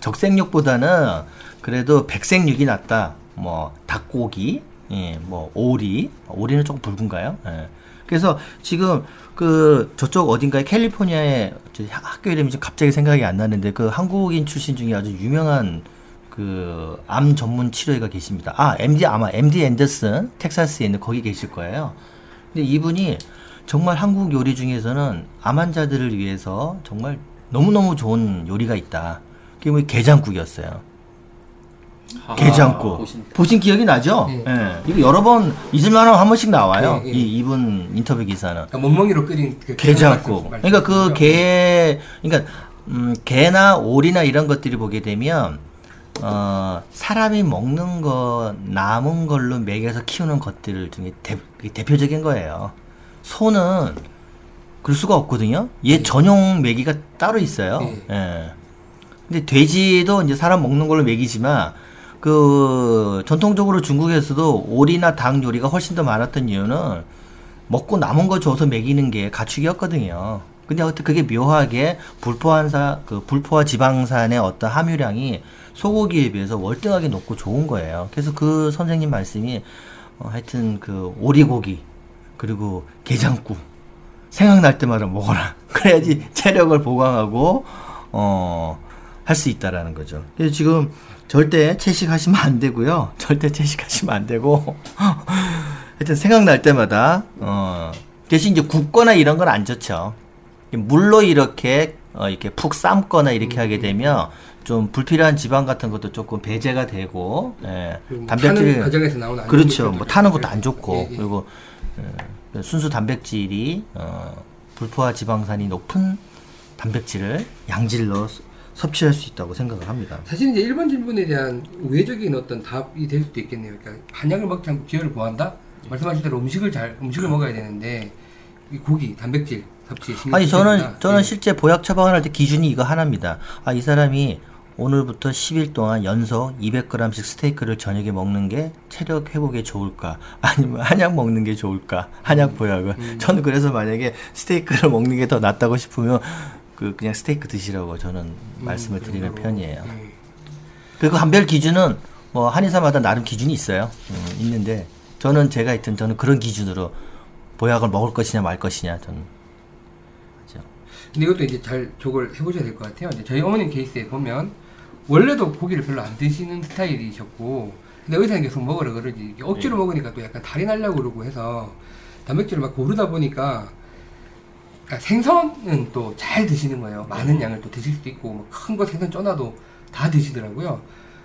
적색육보다는 그래도 백색육이 낫다. 뭐 닭고기, 예, 뭐 오리, 오리는 조금 붉은가요? 예. 그래서 지금 그 저쪽 어딘가에 캘리포니아에 저 학교 이름이 갑자기 생각이 안 나는데 그 한국인 출신 중에 아주 유명한 그 암 전문 치료의가 계십니다. 아, MD 아마 MD 앤더슨 텍사스에 있는 거기 계실 거예요. 근데 이분이 정말 한국 요리 중에서는 암 환자들을 위해서 정말 너무너무 좋은 요리가 있다. 그게 뭐 게장국이었어요. 아, 게장국. 보신- 보신 기억이 나죠? 예. 예. 이거 여러 번 잊을만하면 한 번씩 나와요. 예, 예. 이 이분 인터뷰 기사는. 그러니까 멍멍이로 끓인 그 게장국. 그러니까 그? 게, 그러니까 음, 게나 오리나 이런 것들이 보게 되면 어, 사람이 먹는 거 남은 걸로 먹여서 키우는 것들 중에 대, 대표적인 거예요. 소는 그럴 수가 없거든요. 얘 전용 먹이가 따로 있어요. 예. 예. 근데 돼지도 이제 사람 먹는 걸로 먹이지만 그 전통적으로 중국에서도 오리나 닭 요리가 훨씬 더 많았던 이유는 먹고 남은 거 줘서 먹이는 게 가축이었거든요. 근데 어떻게 그게 묘하게 불포한사 그 불포화 지방산의 어떤 함유량이 소고기에 비해서 월등하게 높고 좋은 거예요. 그래서 그 선생님 말씀이 어, 하여튼 그 오리고기 그리고 게장국 생각날 때마다 먹어라. (laughs) 그래야지 체력을 보강하고 어 할 수 있다라는 거죠. 그래서 지금 절대 채식하시면 안 되고요. 절대 채식하시면 안 되고 (laughs) 하여튼 생각날 때마다 어 대신 이제 굽거나 이런 건 안 좋죠. 물로 이렇게 어 이렇게 푹 삶거나 이렇게 하게 되면 좀 불필요한 지방 같은 것도 조금 배제가 되고 예. 그리고 뭐 단백질이 타는 과정에서 나오는 그렇죠. 뭐 타는 것도. 안 좋고 예, 예. 그리고 예, 순수 단백질이 어, 불포화 지방산이 높은 단백질을 양질로 섭- 섭취할 수 있다고 생각을 합니다. 사실 이제 1번 질문에 대한 우회적인 어떤 답이 될 수도 있겠네요. 그러니까 한약을 먹지 않고 기혈을 보한다? 말씀하신 대로 음식을 잘 음식을 먹어야 되는데 이 고기, 단백질 아니 저는. 저는 예. 실제 보약 처방을 할 때 기준이 이거 하나입니다. 아 이 사람이 오늘부터 10일 동안 연속 200g씩 스테이크를 저녁에 먹는 게 체력 회복에 좋을까? 아니면 한약 먹는 게 좋을까? 한약 보약을. 음. 저는 그래서 만약에 스테이크를 먹는 게 더 낫다고 싶으면 그 그냥 스테이크 드시라고 저는 음, 말씀을 드리는. 편이에요. 예. 그리고 한별 기준은 뭐 한의사마다 나름 기준이 있어요. 음, 있는데 저는 제가 하여튼 저는 그런 기준으로 보약을 먹을 것이냐 말 것이냐 저는. 근데 이것도 이제 잘 저걸 해보셔야 될 것 같아요. 이제 저희 어머님 케이스에 보면 원래도 고기를 별로 안 드시는 스타일이셨고 근데 의사는 계속 먹으라 그러지 억지로 먹으니까 또 약간 달이 날려고 그러고 해서 단백질을 막 고르다 보니까 그러니까 생선은 또 잘 드시는 거예요. 많은 양을 또 드실 수도 있고 큰 거 생선 쪄놔도 다 드시더라고요.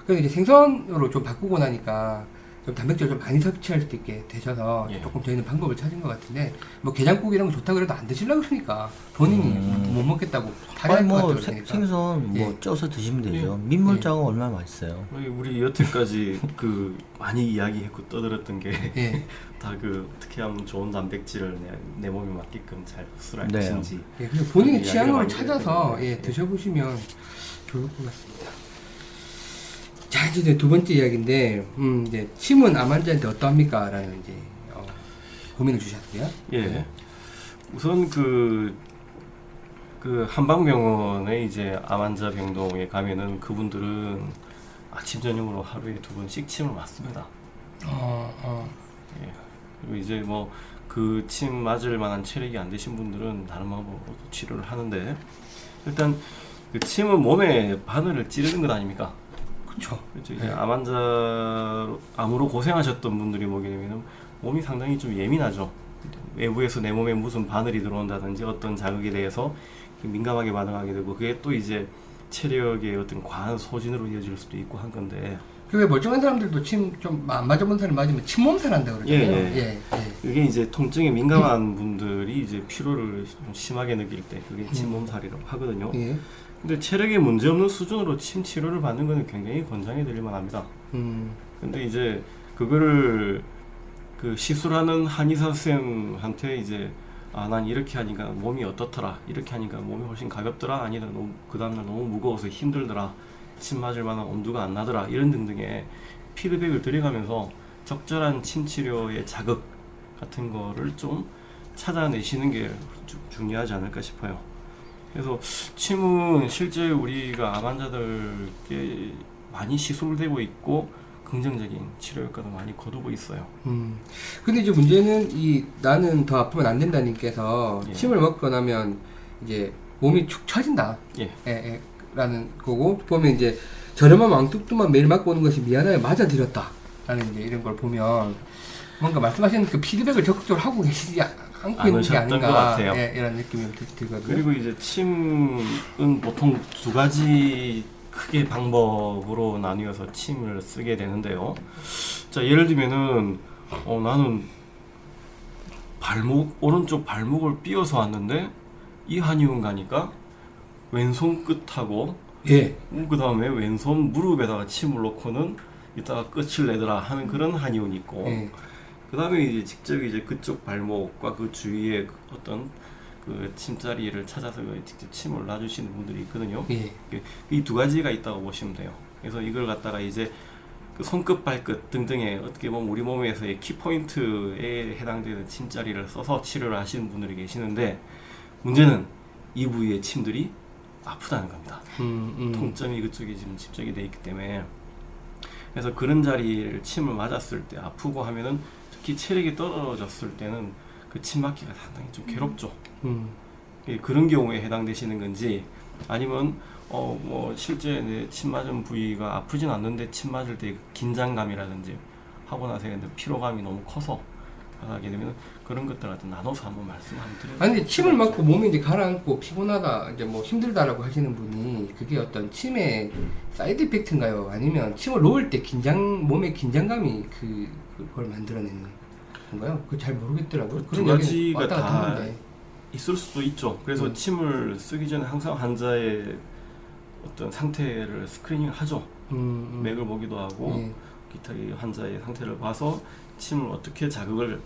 그래서 이제 생선으로 좀 바꾸고 나니까 좀 단백질 좀 많이 섭취할 수 있게 되셔서 예. 조금 저희는 방법을 찾은 것 같은데 뭐 게장국 이런 거 좋다 그래도 안 드시려고 그러니까 본인이 음. 못 먹겠다고 탈이 아니 뭐 생- 그러니까. 생선 뭐 예. 쪄서 드시면 되죠. 예. 민물장어 얼마나 맛있어요. 우리- 여태까지 그 많이 이야기했고 떠들었던 게 (laughs) 다 예. 그 어떻게 하면 좋은 단백질을 내, 내 몸에 맞게끔 잘 흡수할 네. 것인지 예, 본인의 많이 찾아서. 예, 드셔보시면 좋을 것 같습니다. 자 이제 두 번째 이야기인데 음, 이제 침은 암 환자한테 어떠합니까?라는 이제 어, 고민을 주셨어요. 예. 우선 그 그 한방병원에 이제 암 환자 병동에 가면은 그분들은 아침 저녁으로 하루에 두 번씩 침을 맞습니다. 어, 어. 예. 그리고 이제 뭐 그 침 맞을 만한 체력이 안 되신 분들은 다른 방법으로 치료를 하는데 일단 그 침은 몸에 바늘을 찌르는 것 아닙니까? 그쵸. 그렇죠. 이제 네. 암 환자 암으로 고생하셨던 분들이 보게 되면 몸이 상당히 좀 예민하죠. 외부에서 내 몸에 무슨 바늘이 들어온다든지 어떤 자극에 대해서 민감하게 반응하게 되고 그게 또 이제 체력의 어떤 과한 소진으로 이어질 수도 있고 한 건데 그왜 멀쩡한 사람들도 침좀안 맞아본 사람 맞으면 침몸살 한다 그러잖아요. 예, 예. 예, 예. 그게 이제 통증에 민감한 분들이 이제 피로를 좀 심하게 느낄 때 그게 침몸살이라고 하거든요. 예. 근데 체력에 문제 없는 수준으로 침 치료를 받는 거는 굉장히 권장해 드릴 만합니다. 음. 근데 이제 그거를 그 시술하는 한의사 선생님한테 이제 아 난 이렇게 하니까 몸이 어떻더라 이렇게 하니까 몸이 훨씬 가볍더라 아니다 너무 그 다음날 너무 무거워서 힘들더라 침 맞을 만한 엄두가 안 나더라 이런 등등의 피드백을 드려가면서 적절한 침 치료의 자극 같은 거를 좀 찾아내시는 게 주- 중요하지 않을까 싶어요. 그래서 침은 실제 우리가 암 환자들께 많이 시술되고 있고 긍정적인 치료 효과도 많이 거두고 있어요. 음. 근데 이제 문제는 이 나는 더 아프면 안 된다님께서 예. 침을 먹고 나면 이제 몸이 축 처진다. 예. 예, 예, 라는 거고 보면 이제 저렴한 왕뚝뚝만 매일 맞고 오는 것이 미안하여 맞아들였다. 라는 이제 이런 걸 보면 뭔가 말씀하시는 그 피드백을 적극적으로 하고 계시지 않고 있는 게 아닌가 것 같아요. 예, 이런 느낌이 들- 들거든요. 그리고 이제 침은 보통 두 가지 크게 방법으로 나뉘어서 침을 쓰게 되는데요. 자, 예를 들면은 어, 나는 발목 오른쪽 발목을 삐어서 왔는데 이 한의원 가니까 왼손 끝하고 예. 그 다음에 왼손 무릎에다가 침을 놓고는 이따가 끝을 내더라 하는 그런 한의원이 있고 예. 그 다음에 이제 직접 이제 그쪽 발목과 그 주위에 그 어떤 그 침자리를 찾아서 직접 침을 놔주시는 분들이 있거든요. 예. 이두 가지가 있다고 보시면 돼요. 그래서 이걸 갖다가 이제 그 손끝, 발끝 등등의 어떻게 보면 우리 몸에서의 키포인트에 해당되는 침자리를 써서 치료를 하시는 분들이 계시는데 문제는 이 부위의 침들이 아프다는 겁니다. 음, 음. 통점이 그쪽에 지금 집적이 돼 있기 때문에 그래서 그런 자리를 침을 맞았을 때 아프고 하면은 특히 체력이 떨어졌을 때는 그 침 맞기가 상당히 좀 괴롭죠. 음. 예, 그런 경우에 해당되시는 건지 아니면 어 뭐 실제 내침 맞은 부위가 아프진 않는데 침 맞을 때그 긴장감이라든지 하고 나서 피로감이 너무 커서 하게 되면 그런 것들 같은 나눠서 한번 말씀 한번 드려요. 아니 근데 침을 맞고 몸이 이제 가라앉고 피곤하다 이제 뭐 힘들다라고 하시는 분이 그게 어떤 침의 side effect인가요? 아니면 침을 놓을 때 긴장 몸의 긴장감이 그 그걸 만들어내는 건가요? 그 잘 모르겠더라고요. 두 그런 얘기는 가지가 다. 있을 수도 있죠. 그래서 음. 침을 쓰기 전에 항상 환자의 어떤 상태를 screening 하죠. 음, 음. 맥을 보기도 하고 예. 기타 의 환자의 상태를 봐서 침을 어떻게 자극을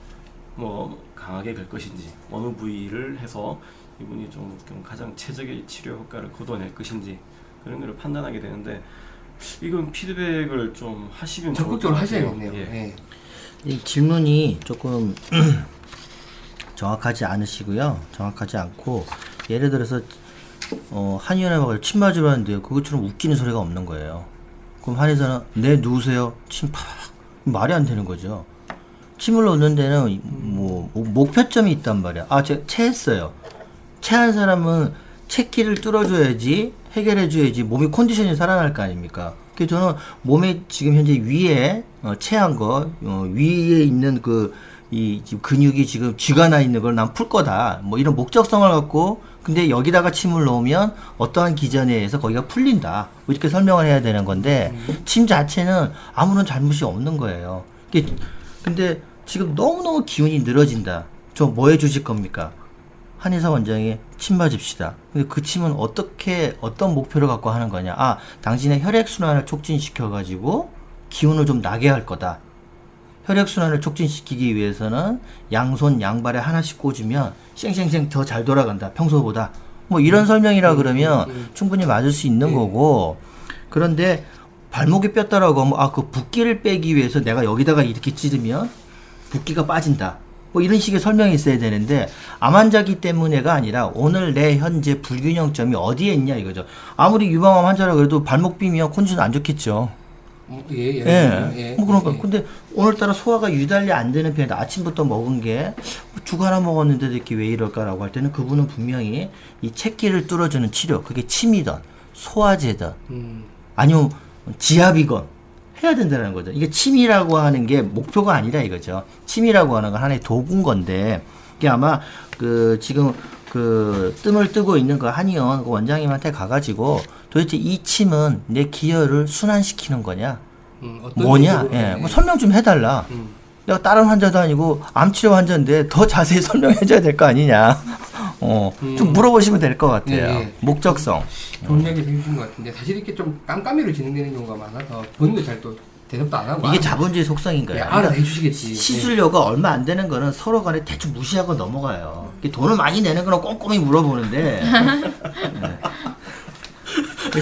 뭐 강하게 갈 것인지 어느 부위를 해서 이분이 좀, 좀 가장 최적의 치료 효과를 거둬낼 것인지 그런 거를 판단하게 되는데 이건 피드백을 좀 하시면 좋을 적극적으로 것 같아요. 하셔야겠네요. 예. 예. 이 질문이 조금 (clears throat) 정확하지 않으시고요. 정확하지 않고 예를 들어서 어, 한의원에 가서 침 맞으러 왔는데요. 그것처럼 웃기는 소리가 없는 거예요. 그럼 한의사는 네 누우세요. 침 팍. 말이 안 되는 거죠. 침을 놓는 데는 뭐 목- 목표점이 있단 말이야. 아, 제가 체했어요. 체한 사람은 체기를 뚫어줘야지 해결해줘야지 몸이 컨디션이 살아날 거 아닙니까? 그래서 저는 몸에 지금 현재 위에 어, 체한 거 어, 위에 있는 그 이 근육이 지금 쥐가 나 있는 걸 난 풀 거다. 뭐 이런 목적성을 갖고 근데 여기다가 침을 놓으면 어떠한 기전에 의해서 거기가 풀린다. 뭐 이렇게 설명을 해야 되는 건데 침 자체는 아무런 잘못이 없는 거예요. 근데 지금 너무너무 기운이 늘어진다. 저 뭐 해주실 겁니까? 한의사 원장이 침 맞읍시다. 근데 그 침은 어떻게 어떤 목표를 갖고 하는 거냐? 아, 당신의 혈액 순환을 촉진시켜 가지고 기운을 좀 나게 할 거다. 혈액 순환을 촉진시키기 위해서는 양손 양발에 하나씩 꽂으면 쌩쌩쌩 더 잘 돌아간다. 평소보다. 뭐 이런 설명이라 그러면 충분히 맞을 수 있는 거고. 그런데 발목이 뼈다라고 하면 아 그 붓기를 빼기 위해서 내가 여기다가 이렇게 찌르면 붓기가 빠진다. 뭐 이런 식의 설명이 있어야 되는데 암 환자기 때문에가 아니라 오늘 내 현재 불균형점이 어디에 있냐 이거죠. 아무리 유방암 환자라 그래도 발목 삐면 컨디션 안 좋겠죠. 어, 예, 예. 예. 예. 뭐 그런가. 예. 근데 오늘따라 소화가 유달리 안 되는 편이다. 아침부터 먹은 게뭐 죽 하나 먹었는데도 이렇게 왜 이럴까라고 할 때는 그분은 분명히 이 채기를 뚫어주는 치료, 그게 침이든 소화제든 음. 아니면 지압이건 해야 된다는 거죠. 이게 침이라고 하는 게 목표가 아니라 이거죠. 침이라고 하는 건 하나의 도구인 건데 이게 아마 그 지금 그 뜸을 뜨고 있는 그 한의원 그 원장님한테 가가지고 도대체 이 침은 내 기혈을 순환시키는 거냐? 음, 뭐냐? 예, 예. 뭐 설명 좀 해달라. 음. 내가 다른 환자도 아니고 암 치료 환자인데 더 자세히 (laughs) 설명해줘야 될 거 아니냐? 어, 좀 음. 물어보시면 될 것 같아요. 예, 예. 목적성. 좋은 얘기 해주신 것 같은데 사실 이렇게 좀 깜깜이로 진행되는 경우가 많아서 본인도 잘 또 대답도 안 하고 이게 알아- 자본주의 속성인 거예요. 예, 알아서 해주시겠지. 시술료가 얼마 안 되는 거는 서로 간에 대충 무시하고 넘어가요. 돈을 많이 내는 거는 꼼꼼히 물어보는데 네. (laughs)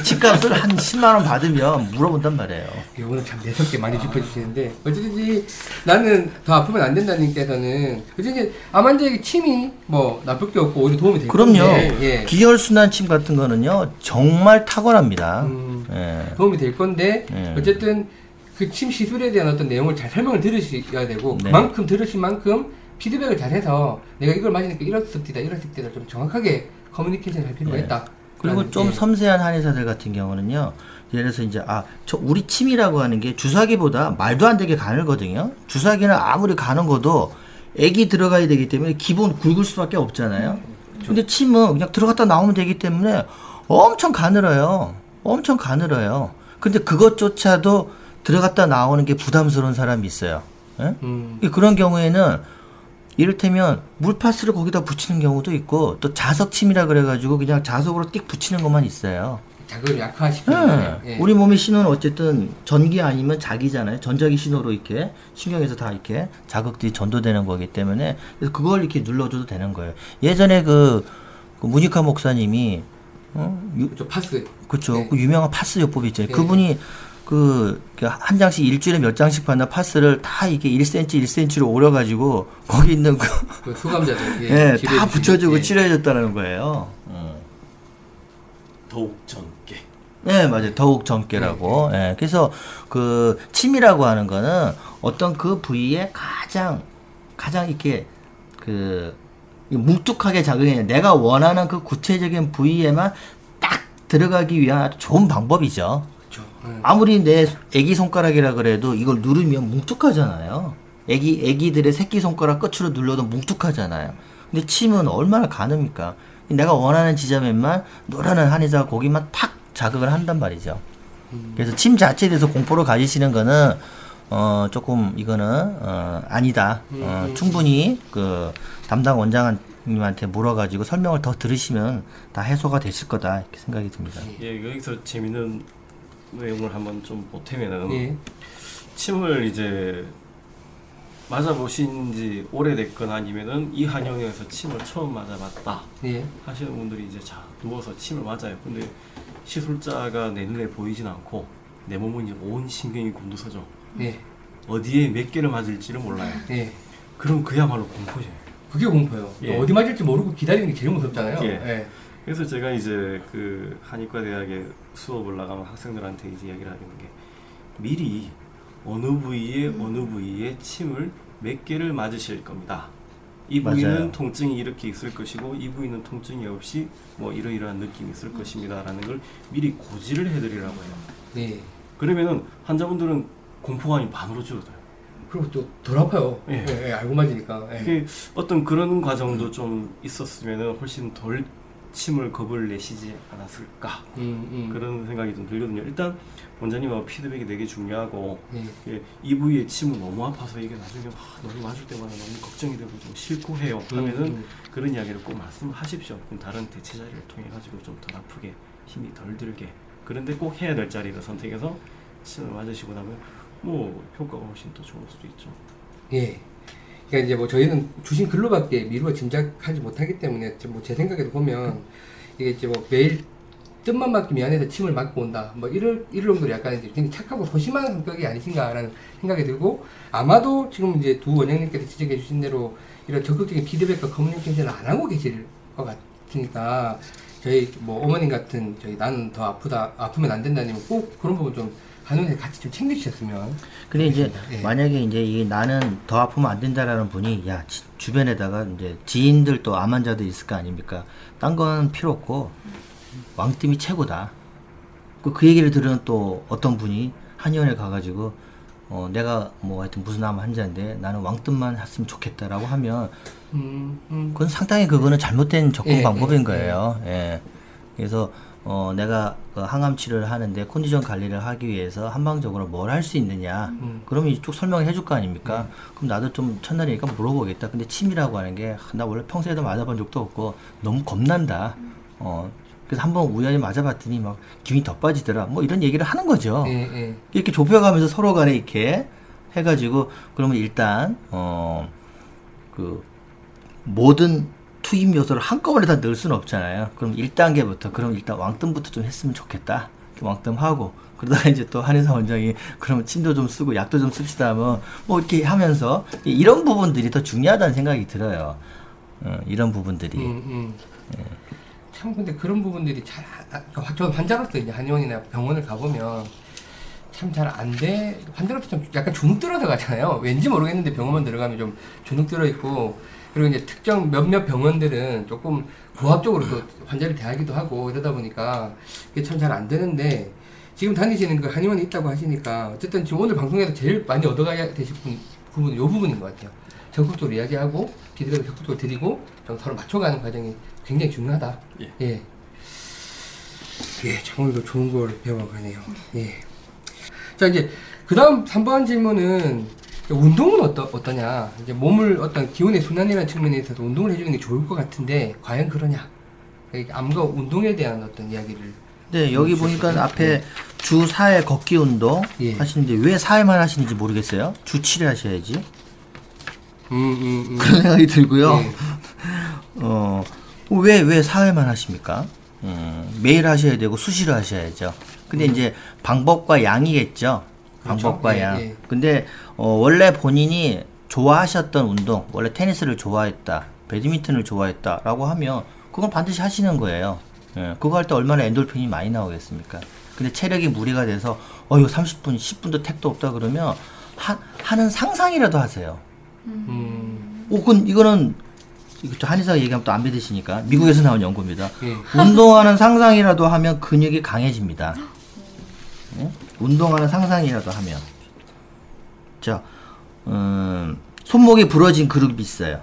집값을 한 10만 원 받으면 물어본단 말이에요. 예, 오늘 참 내성게 많이 짚어주시는데 어쨌든지 나는 더 아프면 안 된다님께서는 어쨌든 암 환자에게 침이 뭐 나쁠 게 없고 오히려 도움이 될 그럼요. 예. 기혈순환 침 같은 거는요 정말 탁월합니다. 음. 예. 도움이 될 건데 예. 어쨌든 그 침 시술에 대한 어떤 내용을 잘 설명을 들으셔야 되고 네. 그만큼 들으신 만큼 피드백을 잘해서 내가 이걸 맞으니까 이렇습니다 이렇습니다 좀 정확하게 커뮤니케이션 할 필요가 네. 있다 그리고 좀 예. 섬세한 한의사들 같은 경우는요. 예를 들어서 이제 아, 저 우리 침이라고 하는 게 주사기보다 말도 안 되게 가늘거든요. 주사기는 아무리 가는 거도 액이 들어가야 되기 때문에 기본 굵을 수밖에 없잖아요. 근데 침은 그냥 들어갔다 나오면 되기 때문에 엄청 가늘어요. 엄청 가늘어요. 근데 그것조차도 들어갔다 나오는 게 부담스러운 사람이 있어요. 예? 음, 그런 경우에는 이를테면 물파스를 거기다 붙이는 경우도 있고 또 자석침이라 그래가지고 그냥 자석으로 띡 붙이는 것만 있어요. 자극을 약화시키는 예. 예. 우리 몸의 신호는 어쨌든 전기 아니면 자기잖아요. 전자기 신호로 이렇게 신경에서 다 이렇게 자극들이 전도되는 거기 때문에 그래서 그걸 이렇게 눌러줘도 되는 거예요. 예전에 그, 그 문익화 목사님이 어? 유, 저 파스 그쵸. 네. 그 유명한 파스 요법이 있잖아요. 네. 그분이 그, 그한 장씩 일주일에 몇 장씩 받는 파스를 다 이게 1cm, 1cm로 오려가지고 거기 있는 그, 그 수감자들 예, 치료해 다 붙여주고 예. 치료해줬다는 거예요. 더욱 젊게. 네, 맞아요. 더욱 젊게라고. 예, 그래서 그 침이라고 하는 거는 어떤 그 부위에 가장 가장 이렇게 그 뭉툭하게 자극해 내가 원하는 그 구체적인 부위에만 딱 들어가기 위한 아주 좋은 방법이죠. 예. 아무리 내 애기 손가락이라 그래도 이걸 누르면 뭉툭하잖아요. 애기 애기들의 새끼 손가락 끝으로 눌러도 뭉툭하잖아요. 근데 침은 얼마나 가늡니까? 내가 원하는 지점에만 노란한 한의사가 거기만 탁 자극을 한단 말이죠. 그래서 침 자체에 대해서 공포를 가지시는 거는 어 조금 이거는 어 아니다. 어 충분히 그 담당 원장 님한테 물어가지고 설명을 더 들으시면 다 해소가 되실 거다 이렇게 생각이 듭니다. 예, 여기서 재밌는 내용을 한번 좀 보태면은 예. 침을 이제 맞아보신 지 오래됐거나 아니면은 이 한영에서 침을 처음 맞아봤다 예. 하시는 분들이 이제 자 누워서 침을 맞아요. 근데 시술자가 내 눈에 보이진 않고 내 몸은 이제 온 신경이 곤두서죠. 예. 어디에 몇 개를 맞을지를 몰라요. 예. 그럼 그야말로 공포죠. 그게 공포예요. 예. 어디 맞을지 모르고 기다리는 게 제일 무섭잖아요. 예. 예. 그래서 제가 이제 그 한의과 대학에 수업을 나가면 학생들한테 이제 이야기를 하는 게 미리 어느 부위에 어느 부위에 침을 몇 개를 맞으실 겁니다. 이 부위는 맞아요. 통증이 이렇게 있을 것이고 이 부위는 통증이 없이 뭐 이러이러한 느낌이 있을 것입니다라는 걸 미리 고지를 해드리라고 해요. 예. 그러면은 환자분들은 공포감이 반으로 줄어들어요. 그리고 또 덜 아파요. 예. 예. 예, 알고 맞으니까. 예. 그 어떤 그런 과정도 좀 있었으면은 훨씬 덜 침을 겁을 내시지 않았을까 음, 음. 그런 생각이 좀 들거든요. 일단 원장님하고 피드백이 되게 중요하고 예. 예, 이 부위에 침은 너무 아파서 이게 나중에 아, 너무 맞을 때마다 너무 걱정이 되고 좀 싫고 해요. 하면은 음, 음. 그런 이야기를 꼭 말씀하십시오. 그럼 다른 대체 자리를 통해 가지고 좀 덜 아프게 힘이 덜 들게. 그런데 꼭 해야 될 자리를 선택해서 침을 맞으시고 나면 뭐 효과가 훨씬 더 좋을 수도 있죠. 예. 그러니까 이제 뭐 저희는 주신 글로밖에 미루어 짐작하지 못하기 때문에 뭐 제 생각에도 보면 이게 이제 뭐 매일 뜻만 맞기 미안해서 침을 맞고 온다. 뭐 이럴 이럴 정도로 약간 이제 굉장히 착하고 소심한 성격이 아니신가라는 생각이 들고 아마도 지금 이제 두 원장님께서 지적해 주신 대로 이런 적극적인 피드백과 커뮤니케이션을 안 하고 계실 것 같으니까 저희 뭐 어머님 같은 저희 나는 더 아프다 아프면 안 된다님은 꼭 그런 부분 좀 한원에 같이 좀 챙겨주셨으면 근데 이제 예. 만약에 이제 이 나는 더 아프면 안 된다라는 분이 야 지- 주변에다가 이제 지인들 또 암 환자들 있을 거 아닙니까? 딴 건 필요 없고 왕뜸이 최고다. 그, 그 얘기를 들은 또 어떤 분이 한의원에 가가지고 어 내가 뭐 하여튼 무슨 암 환자인데 나는 왕뜸만 했으면 좋겠다라고 하면 음, 음. 그건 상당히 그거는 잘못된 접근 예, 방법인 예, 거예요. 예. 그래서 어 내가 그 항암 치료를 하는데 컨디션 관리를 하기 위해서 한방적으로 뭘 할 수 있느냐. 음. 그러면 이쪽 설명해 줄 거 아닙니까? 그럼 나도 좀 첫날이니까 물어보겠다. 근데 침이라고 하는 게 나 원래 평소에도 맞아본 적도 없고 너무 겁난다. 어. 그래서 한번 우연히 맞아봤더니 막 기운이 더 빠지더라. 뭐 이런 얘기를 하는 거죠. 예, 예. 이렇게 좁혀가면서 서로 간에 이렇게 해가지고 그러면 일단 어 그 모든 투입 요소를 한꺼번에 다 넣을 수는 없잖아요. 그럼 1단계부터 그럼 일단 왕뜸부터 좀 했으면 좋겠다. 왕뜸하고 그러다가 이제 또 한의사 원장이 그러면 침도 좀 쓰고 약도 좀 씁시다 하면 뭐 이렇게 하면서 이- 이런 부분들이 더 중요하다는 생각이 들어요. 어, 이런 부분들이 음, 음. 참 근데 그런 부분들이 잘, 안- 아, 저 환자로서 이제 한의원이나 병원을 가보면 참 잘 안 돼. 환자로서 좀 약간 주눅 들어서 가잖아요. 왠지 모르겠는데 병원만 들어가면 좀 주눅 들어 있고 그리고 이제 특정 몇몇 병원들은 조금 고압적으로 또 환자를 대하기도 하고 이러다 보니까 이게 참 잘 안 되는데 지금 다니시는 그 한의원이 있다고 하시니까 어쨌든 지금 오늘 방송에서 제일 많이 얻어가야 되실 분, 부분은 이 부분인 것 같아요. 적극적으로 이야기하고 피드백을 적극적으로 드리고 좀 서로 맞춰가는 과정이 굉장히 중요하다. 예. 예. 예, 참 오늘도 좋은 걸 배워가네요. 예. 자, 이제, 그 다음 3번 질문은, 운동은 어떠, 어떠냐. 이제 몸을 어떤 기운의 순환이라는 측면에 있어서 운동을 해주는 게 좋을 것 같은데, 과연 그러냐. 그러니까 암과 운동에 대한 어떤 이야기를. 네, 여기 보니까 앞에 주 4회 걷기 운동 예. 하시는데 왜 4회만 하시는지 모르겠어요. 주 7회 하셔야지. 음, 음, 음. 그런 생각이 들고요. 예. (laughs) 어, 왜, 왜 4회만 하십니까? 음, 매일 하셔야 되고 수시로 하셔야죠. 근데 이제 방법과 양이겠죠. 음. 그렇죠. 방법과 예, 양. 예. 근데 어, 원래 본인이 좋아하셨던 운동, 원래 테니스를 좋아했다, 배드민턴을 좋아했다라고 하면 그건 반드시 하시는 거예요. 예, 그거 할 때 얼마나 엔돌핀이 많이 나오겠습니까? 근데 체력이 무리가 돼서 어 이거 30분, 10분도 택도 없다 그러면 하, 하는 상상이라도 하세요. 음, 오, 그 이거는 이거 저 한의사가 얘기하면 또 안 믿으시니까 미국에서 나온 연구입니다. 예. 운동하는 상상이라도 하면 근육이 강해집니다. (laughs) 예? 운동하는 상상이라도 하면 자, 음, 손목이 부러진 그룹이 있어요.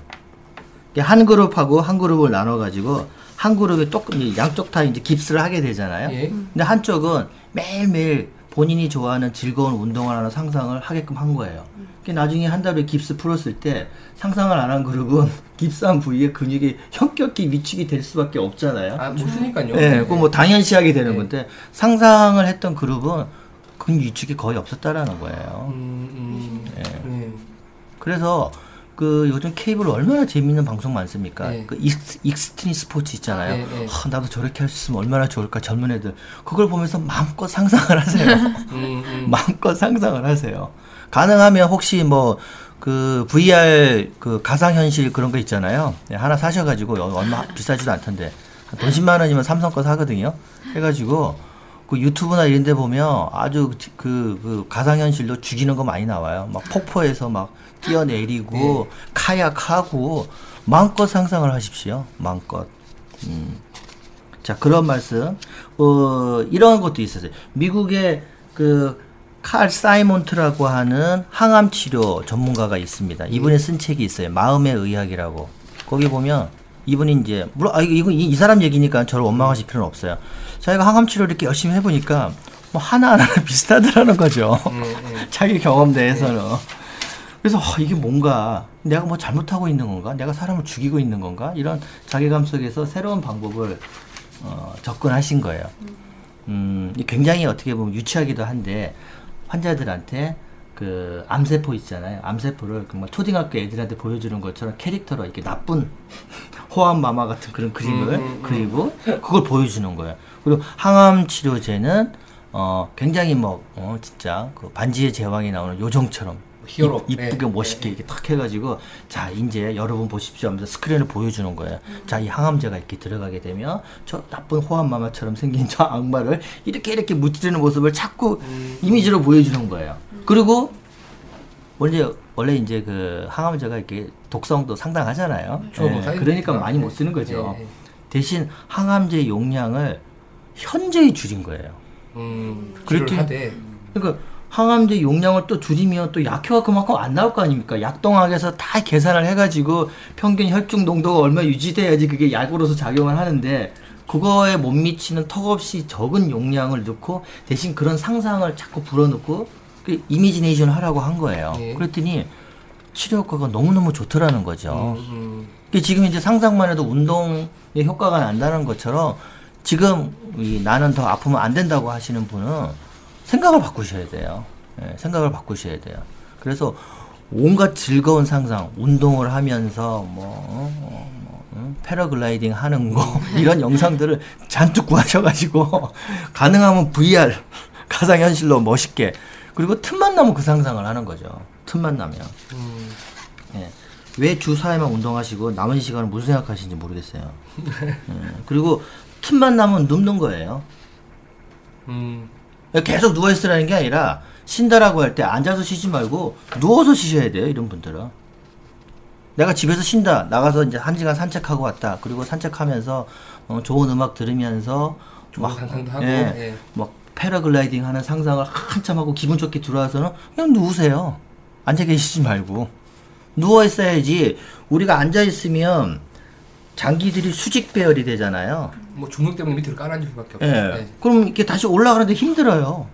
한 그룹하고 한 그룹을 나눠 가지고 한 그룹에 똑 양쪽 다 이제 깁스를 하게 되잖아요. 예. 근데 한쪽은 매일매일 본인이 좋아하는 즐거운 운동을 하는 상상을 하게끔 한 거예요. 그 나중에 한 달에 깁스 풀었을 때 상상을 안 한 그룹은 (laughs) 깁스한 부위에 근육이 현격히 위축이 될 수밖에 없잖아요. 아, 못 쓰니까요. 예, 그거 뭐 당연시하게 되는 네. 건데 상상을 했던 그룹은 근육 위축이 거의 없었다라는 거예요. 음, 음, 네. 그래서 그 요즘 케이블 얼마나 재밌는 방송 많습니까? 네. 그 익스, 익스트림 스포츠 있잖아요. 네, 네. 하, 나도 저렇게 할 수 있으면 얼마나 좋을까 젊은 애들 그걸 보면서 마음껏 상상을 하세요. (laughs) 음, (laughs) 음. 마음껏 상상을 하세요. 가능하면 혹시 뭐 그 VR 그 가상현실 그런 거 있잖아요. 네, 하나 사셔가지고 얼마 비싸지도 않던데 돈 10만 원이면 삼성 거 사거든요. 해가지고 그 유튜브나 이런 데 보면 아주 그, 그 가상현실로 죽이는 거 많이 나와요. 막 폭포에서 막 뛰어내리고 카약하고 마음껏 상상을 하십시오. 마음껏. 음. 자, 그런 말씀. 어, 이런 것도 있었어요. 미국의 그, 칼 사이몬트라고 하는 항암 치료 전문가가 있습니다. 이분이 쓴 책이 있어요. 마음의 의학이라고. 거기 보면 이분이 이제, 물론, 아, 이거, 이, 이 사람 얘기니까 저를 원망하실 필요는 없어요. 자기가 항암 치료를 이렇게 열심히 해보니까 뭐 하나 하나 (laughs) 비슷하더라는 거죠. 음, 음. 자기 경험 내에서는. 그래서 어, 이게 뭔가 내가 뭐 잘못하고 있는 건가? 내가 사람을 죽이고 있는 건가? 이런 자괴감 속에서 새로운 방법을 어, 접근하신 거예요. 음, 이 굉장히 어떻게 보면 유치하기도 한데 환자들한테 그 암세포 있잖아요. 암세포를 정말 초등학교 애들한테 보여주는 것처럼 캐릭터로 이렇게 나쁜 (laughs) 호암 마마 같은 그런 그림을 음, 음, 음. 그리고 그걸 보여주는 거예요. 그리고 항암 치료제는 어 굉장히 뭐 어, 진짜 그 반지의 제왕이 나오는 요정처럼 히어로. 이- 이쁘게 네, 멋있게 이렇게 탁 해가지고 자 이제 여러분 보십시오 하면서 스크린을 보여주는 거예요. 자이 항암제가 이렇게 들어가게 되면 저 나쁜 호암 마마처럼 생긴 저 악마를 이렇게 이렇게 무찌르는 모습을 자꾸 이미지로 보여주는 거예요. 그리고 원래 원래 이제 그 항암제가 이렇게 독성도 상당하잖아요. 뭐 예, 사이드 그러니까. 많이 못 쓰는 거죠. 네, 네. 대신 항암제 용량을 현저히 줄인 거예요. 음, 하되 그러니까 항암제 용량을 또 줄이면 또 약효가 그만큼 안 나올 거 아닙니까? 약동학에서 다 계산을 해가지고 평균 혈중 농도가 얼마 유지돼야지 그게 약으로서 작용을 하는데 그거에 못 미치는 턱없이 적은 용량을 넣고 대신 그런 상상을 자꾸 불어넣고 그 이미지네이션을 하라고 한 거예요. 예. 그랬더니 치료 효과가 너무너무 좋더라는 거죠. 음, 이게 지금 이제 상상만 해도 운동에 효과가 난다는 것처럼 지금 이 나는 더 아프면 안 된다고 하시는 분은 생각을 바꾸셔야 돼요. 예, 생각을 바꾸셔야 돼요. 그래서 온갖 즐거운 상상, 운동을 하면서 뭐, 어, 어, 뭐 응? 패러글라이딩 하는 거 이런 영상들을 잔뜩 구하셔가지고 (laughs) 가능하면 VR 가상현실로 멋있게 그리고 틈만 나면 그 상상을 하는 거죠. 틈만 나면. 음, 예. 왜주 4회만 운동하시고 남은 시간은 무슨 생각하시는지 모르겠어요. (laughs) 예. 그리고 틈만 나면 눕는 거예요. 음, 계속 누워있으라는 게 아니라 쉰다라고 할 때 앉아서 쉬지 말고 누워서 쉬셔야 돼요. 이런 분들은. 내가 집에서 쉰다. 나가서 이제 한 시간 산책하고 왔다. 그리고 산책하면서 어, 좋은 음악 들으면서 좋은 상상도 하고, 예, 예. 막 패러글라이딩 하는 상상을 한참 하고 기분 좋게 들어와서는 그냥 누우세요. 앉아 계시지 말고. 누워 있어야지. 우리가 앉아 있으면 장기들이 수직 배열이 되잖아요. 뭐 중력 때문에 밑으로 깔아줄 수밖에 없죠. 예. 네. 그럼 이렇게 다시 올라가는데 힘들어요.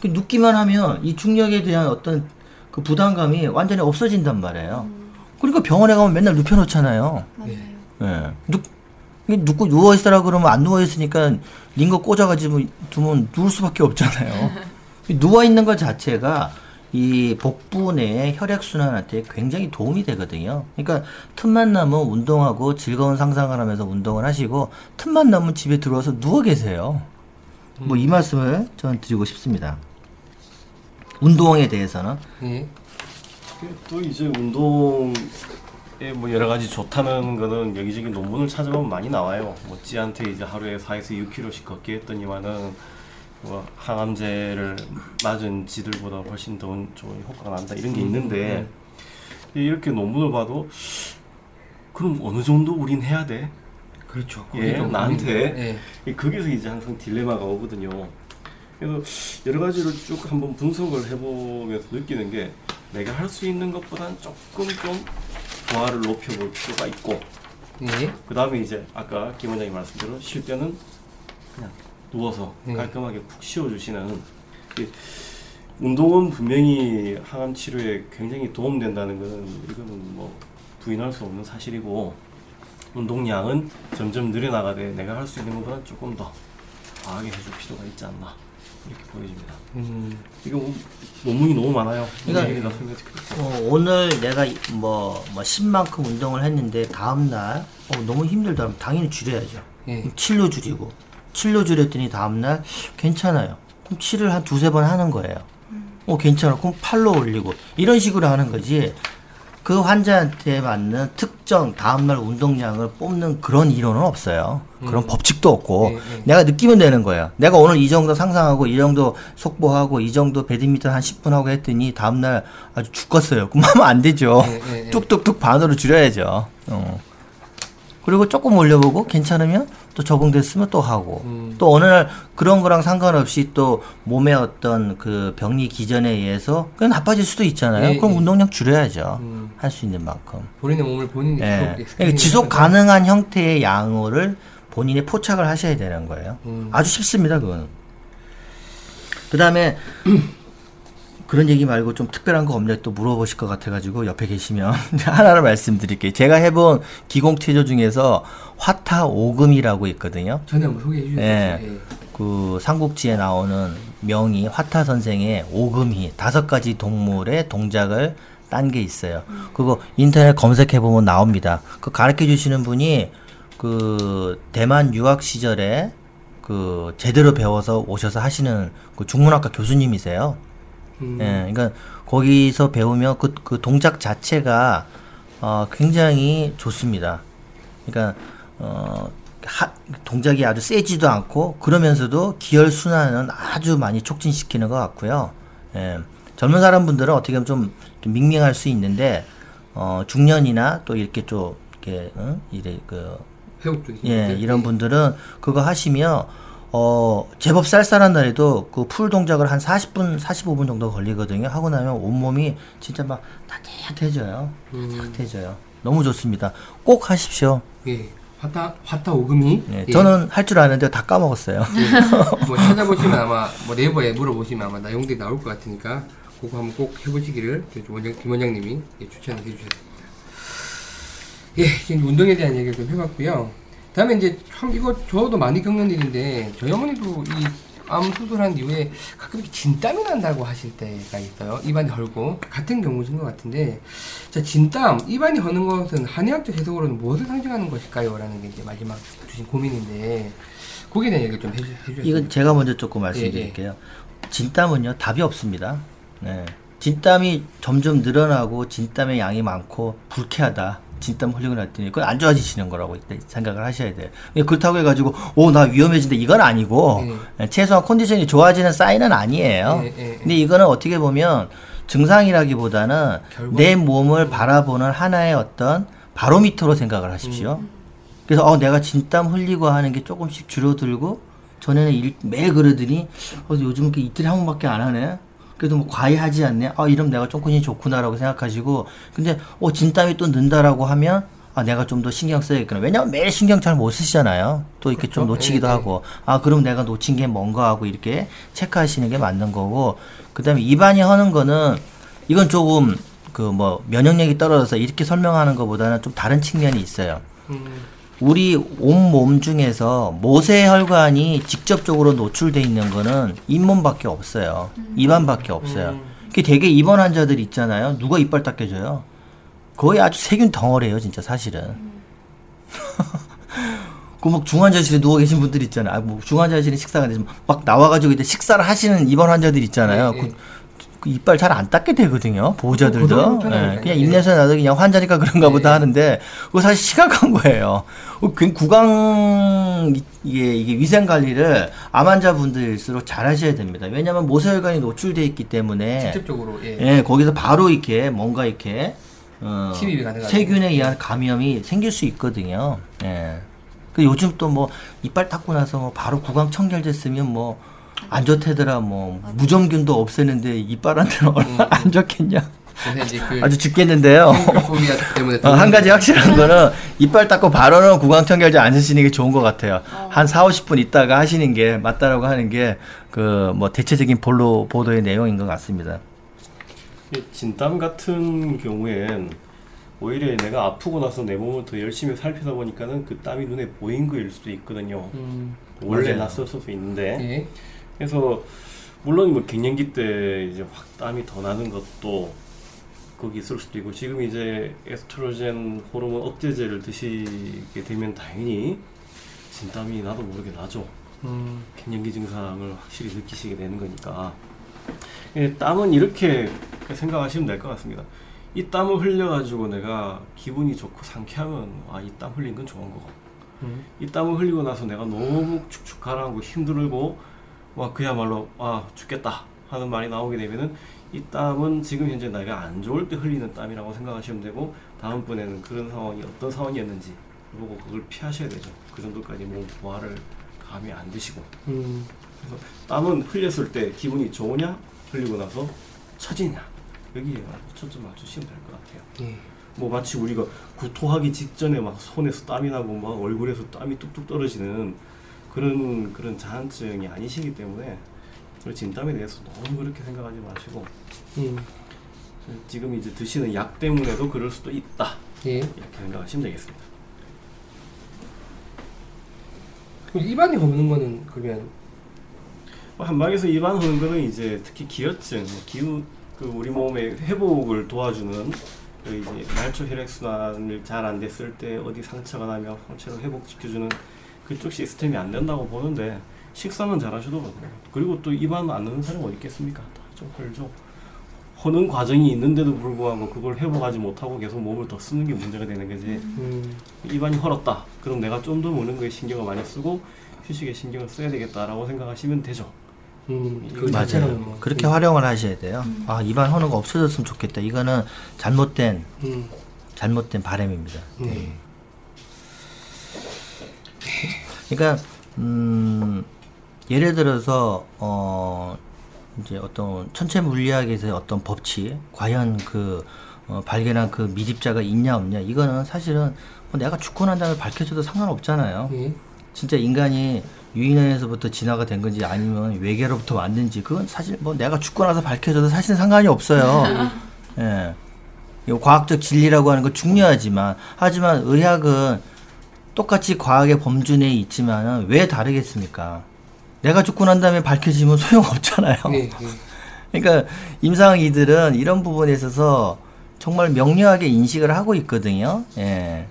이렇게 눕기만 하면 이 중력에 대한 어떤 그 부담감이 완전히 없어진단 말이에요. 그러니까 병원에 가면 맨날 눕혀놓잖아요. 맞아요. 예. 눕, 이게 눕고 누워있으라 그러면 안 누워있으니까 링거 꽂아가지고 두면 누울 수밖에 없잖아요. (laughs) 이 누워있는 것 자체가 이 복부 내 혈액순환한테 굉장히 도움이 되거든요. 그러니까 틈만 나면 운동하고 즐거운 상상을 하면서 운동을 하시고 틈만 나면 집에 들어와서 누워 계세요. 뭐이 말씀을 저는 드리고 싶습니다. 운동에 대해서는 예. 또 이제 운동에 뭐 여러 가지 좋다는 거는 여기저기 논문을 찾아보면 많이 나와요. 뭐 찌한테 이제 하루에 4에서 6km씩 걷게 했더니만은 뭐 항암제를 맞은 지들보다 훨씬 더 좋은 효과가 난다 이런 게 있는데 이렇게 논문을 봐도 그럼 어느 정도 우린 해야 돼? 그렇죠. 예, 나한테. 예. 이 거기서 이제 항상 딜레마가 오거든요. 그래서 여러 가지를 쭉 한번 분석을 해보면서 느끼는 게 내가 할 수 있는 것보다는 조금 좀 조화를 높여볼 필요가 있고 예. 그 다음에 이제 아까 김 원장님 말씀대로 쉴 때는 그냥 누워서 네. 깔끔하게 푹 쉬어주시는 이 운동은 분명히 항암 치료에 굉장히 도움된다는 것은 이거는 뭐 부인할 수 없는 사실이고 운동량은 점점 늘어나가되 내가 할 수 있는 것보다 조금 더 과하게 해줄 필요가 있지 않나 이렇게 보여집니다. 음, 이거 뭐 논문이 너무 많아요. 그러니까 어, 오늘 내가 이- 뭐, 뭐 10만큼 운동을 했는데 다음 날 어, 너무 힘들다 면 당연히 줄여야죠. 예. 그럼 7로 줄이고 7로 줄였더니 다음날 괜찮아요. 그럼 7을 한 두세 번 하는 거예요. 어 괜찮아. 그럼 8로 올리고 이런 식으로 하는 거지. 그 환자한테 맞는 특정 다음날 운동량을 뽑는 그런 이론은 없어요. 그런 법칙도 없고 네, 네. 내가 느끼면 되는 거예요. 내가 오늘 이 정도 상상하고 이 정도 속보하고 이 정도 배드민턴 한 10분 하고 했더니 다음날 아주 죽겠어요. 그럼 하면 안 되죠. 네. 뚝뚝뚝 반으로 줄여야죠. 어. 그리고 조금 올려보고 괜찮으면 또 적응됐으면 또 하고 음. 또 어느 날 그런 거랑 상관없이 또 몸의 어떤 그 병리 기전에 의해서 그냥 나빠질 수도 있잖아요. 예, 그럼 예. 운동량 줄여야죠. 음. 할수 있는 만큼. 본인의 몸을 본인이 예. 그러니까 지속 하면서 가능한 형태의 양을 본인이 포착을 하셔야 되는 거예요. 음. 아주 쉽습니다, 그거는. 그 다음에 그런 얘기 말고 좀 특별한 거 없냐 또 물어보실 것 같아가지고 옆에 계시면 (laughs) 하나를 말씀드릴게요. 제가 해본 기공체조 중에서 화타 오금이라고 있거든요. 전에 한번 소개해 주셨죠. 예. 예. 그 삼국지에 나오는 명의 화타 선생의 오금이 다섯 가지 동물의 동작을 딴 게 있어요. 그거 인터넷 검색해 보면 나옵니다. 그 가르쳐 주시는 분이 그 대만 유학 시절에 그 제대로 배워서 오셔서 하시는 그 중문학과 교수님이세요. 음. 예, 그러니까 거기서 배우면 그, 그 동작 자체가 어, 굉장히 좋습니다. 그러니까 어, 하, 동작이 아주 세지도 않고 그러면서도 기혈 순환은 아주 많이 촉진시키는 것 같고요. 예, 젊은 사람 분들은 어떻게 보면 좀 밍밍할 수 있는데 어, 중년이나 또 이렇게 좀 이렇게 응? 이래 그 예, 이런 분들은 그거 하시면 어, 제법 쌀쌀한 날에도 그 풀 동작을 한 40분, 45분 정도 걸리거든요. 하고 나면 온몸이 진짜 막 따뜻해져요. 따뜻해져요. 너무 좋습니다. 꼭 하십시오. 예. 화타 화타 오금이 예, 예. 저는 할 줄 아는데 다 까먹었어요. (laughs) 뭐 찾아보시면 아마 뭐 네이버에 물어보시면 아마 내용들이 나올 것 같으니까 그거 한번 꼭 해보시기를 원장 김 원장님이 예, 추천을 해주셨습니다. 예, 지금 운동에 대한 얘기를 좀 해봤고요. 다음에 이제 참 이거 저도 많이 겪는 일인데 저희 어머니도 이 암 수술한 이후에 가끔 이렇게 진땀이 난다고 하실 때가 있어요. 입안이 헐고 같은 경우신 것 같은데 자 진땀 입안이 허는 것은 한의학적 해석으로는 무엇을 상징하는 것일까요? 라는 게 이제 마지막 주신 고민인데 거기에 대한 얘기를 좀 해주, 해주셨으면 이건 제가 먼저 조금 말씀드릴게요. 진땀은요 답이 없습니다. 네. 진땀이 점점 늘어나고 진땀의 양이 많고 불쾌하다. 진땀 흘리고 났더니 그건 안 좋아지시는 거라고 생각을 하셔야 돼요. 그렇다고 해가지고 오 나 위험해진다 이건 아니고 예, 최소한 컨디션이 좋아지는 사인은 아니에요. 예, 예, 예. 근데 이거는 어떻게 보면 증상이라기보다는 결과? 내 몸을 바라보는 하나의 어떤 바로미터로 생각을 하십시오. 음. 그래서 어 내가 진땀 흘리고 하는 게 조금씩 줄어들고 전에는 일, 매일 그러더니 어, 요즘 그 이틀에 한 번밖에 안 하네. 그래도 뭐 과외하지 않네. 아 이러면 내가 조금씩 좋구나라고 생각하시고 근데 어 진땀이 또 는다라고 하면 아 내가 좀 더 신경 써야겠구나. 왜냐면 매일 신경 잘 못 쓰시잖아요. 또 이렇게 좀 그렇죠. 놓치기도 예, 예. 하고 아 그럼 내가 놓친 게 뭔가 하고 이렇게 체크하시는 게 맞는 거고 그 다음에 입안이 허는 거는 이건 조금 그 뭐 면역력이 떨어져서 이렇게 설명하는 것보다는 좀 다른 측면이 있어요. 음, 우리 온몸 중에서 모세 혈관이 직접적으로 노출돼 있는 거는 잇몸밖에 없어요. 입안밖에 없어요. 음. 그게 되게 입원 환자들 있잖아요. 누가 이빨 닦여줘요? 거의 아주 세균 덩어리예요, 진짜 사실은. (laughs) 그막 중환자실에 누워 계신 분들 있잖아요. 아, 뭐 중환자실에 식사가 되지만 막 나와가지고 이제 식사를 하시는 입원 환자들 있잖아요. 예, 예. 그, 그 이빨 잘 안 닦게 되거든요. 보호자들도. 그거 그거는 예, 그냥 예. 입냄새 나도 그냥 환자니까 그런가 예, 보다 예. 하는데 그거 사실 심각한 거예요. 어, 그 구강 이게, 이게 위생 관리를 암 환자분들일수록 잘 하셔야 됩니다. 왜냐하면 모세혈관이 노출돼 있기 때문에 직접적으로 예. 예, 거기서 바로 이렇게 뭔가 이렇게 어. 세균에 의한 감염이 생길 수 있거든요. 예. 그 요즘 또 뭐 이빨 닦고 나서 뭐 바로 구강 청결됐으면 뭐 안 좋대더라 뭐 무좀균도 없애는데 이빨한테는 얼마나 안 좋겠냐. 그래서 이제 그 아주 죽겠는데요. 어, 한 가지 확실한 거는 이빨 닦고 바로는 구강 청결제 안 쓰시는 게 좋은 것 같아요. 한 4, 50분 있다가 하시는 게 맞다라고 하는 게 그 뭐 대체적인 볼로 보도의 내용인 것 같습니다. 이 진땀 같은 경우엔 오히려 내가 아프고 나서 내 몸을 더 열심히 살피다 보니까는 그 땀이 눈에 보인 거일 수도 있거든요. 음, 원래 맞아요. 났을 수도 있는데 예. 그래서 물론 뭐 갱년기 때 이제 확 땀이 더 나는 것도 거기 있을 수도 있고 지금 이제 에스트로겐 호르몬 억제제를 드시게 되면 당연히 진땀이 나도 모르게 나죠. 음, 갱년기 증상을 확실히 느끼시게 되는 거니까 예, 땀은 이렇게 생각하시면 될 것 같습니다. 이 땀을 흘려가지고 내가 기분이 좋고 상쾌하면 아 이 땀 흘린 건 좋은 거고 음, 이 땀을 흘리고 나서 내가 너무 축축 가라앉고 힘들고 와 그야말로 아 죽겠다 하는 말이 나오게 되면은 이 땀은 지금 현재 내가 안 좋을 때 흘리는 땀이라고 생각하시면 되고 다음번에는 그런 상황이 어떤 상황이었는지 보고 그걸 피하셔야 되죠. 그 정도까지 몸 부하를 감이 안 드시고 음, 그래서 땀은 흘렸을 때 기분이 좋으냐 흘리고 나서 처지냐 여기에 초점 맞추시면 될 것 같아요. 예. 뭐 마치 우리가 구토하기 직전에 막 손에서 땀이 나고 막 얼굴에서 땀이 뚝뚝 떨어지는 그런 그런 자한증이 아니시기 때문에 그 진땀에 대해서 너무 그렇게 생각하지 마시고 음, 지금 이제 드시는 약 때문에도 그럴 수도 있다 예. 이렇게 생각하시면 되겠습니다. 그럼 입안이 없는 거는 그러면 뭐 한방에서 입안 흐는 거는 이제 특히 기혈증, 뭐 기운 그 우리 몸의 회복을 도와주는 그 이제 말초 혈액 순환을 잘 안 됐을 때 어디 상처가 나면 상처를 회복시켜주는 그쪽 시스템이 안 된다고 보는데 식사는 잘하셔도 그리고 또 입안 안 넣는 사람이 어디 있겠습니까? 다좀 헐죠. 허는 과정이 있는데도 불구하고 그걸 회복하지 못하고 계속 몸을 더 쓰는 게 문제가 되는 거지. 음. 입안이 헐었다. 그럼 내가 좀 더 먹는 거에 신경을 많이 쓰고 휴식에 신경을 써야 되겠다라고 생각하시면 되죠. 음, 그 맞아요. 뭐. 그렇게 활용을 하셔야 돼요. 아 입안 헌호가 없어졌으면 좋겠다. 이거는 잘못된 음. 잘못된 바람입니다. 네. 그러니까 음, 예를 들어서 어 이제 어떤 천체 물리학에서의 어떤 법칙, 과연 그 어, 발견한 그 미립자가 있냐 없냐 이거는 사실은 뭐 내가 죽고 난 다음에 밝혀져도 상관없잖아요. 예. 진짜 인간이 유인원에서부터 진화가 된 건지 아니면 외계로부터 왔는지 그건 사실 뭐 내가 죽고 나서 밝혀져도 사실 상관이 없어요. (laughs) 예. 이 과학적 진리라고 하는 건 중요하지만 하지만 의학은 똑같이 과학의 범주 내에 있지만은 왜 다르겠습니까? 내가 죽고 난 다음에 밝혀지면 소용없잖아요. 예, 예. (laughs) 그러니까 임상이들은 이런 부분에 있어서 정말 명료하게 인식을 하고 있거든요. 예.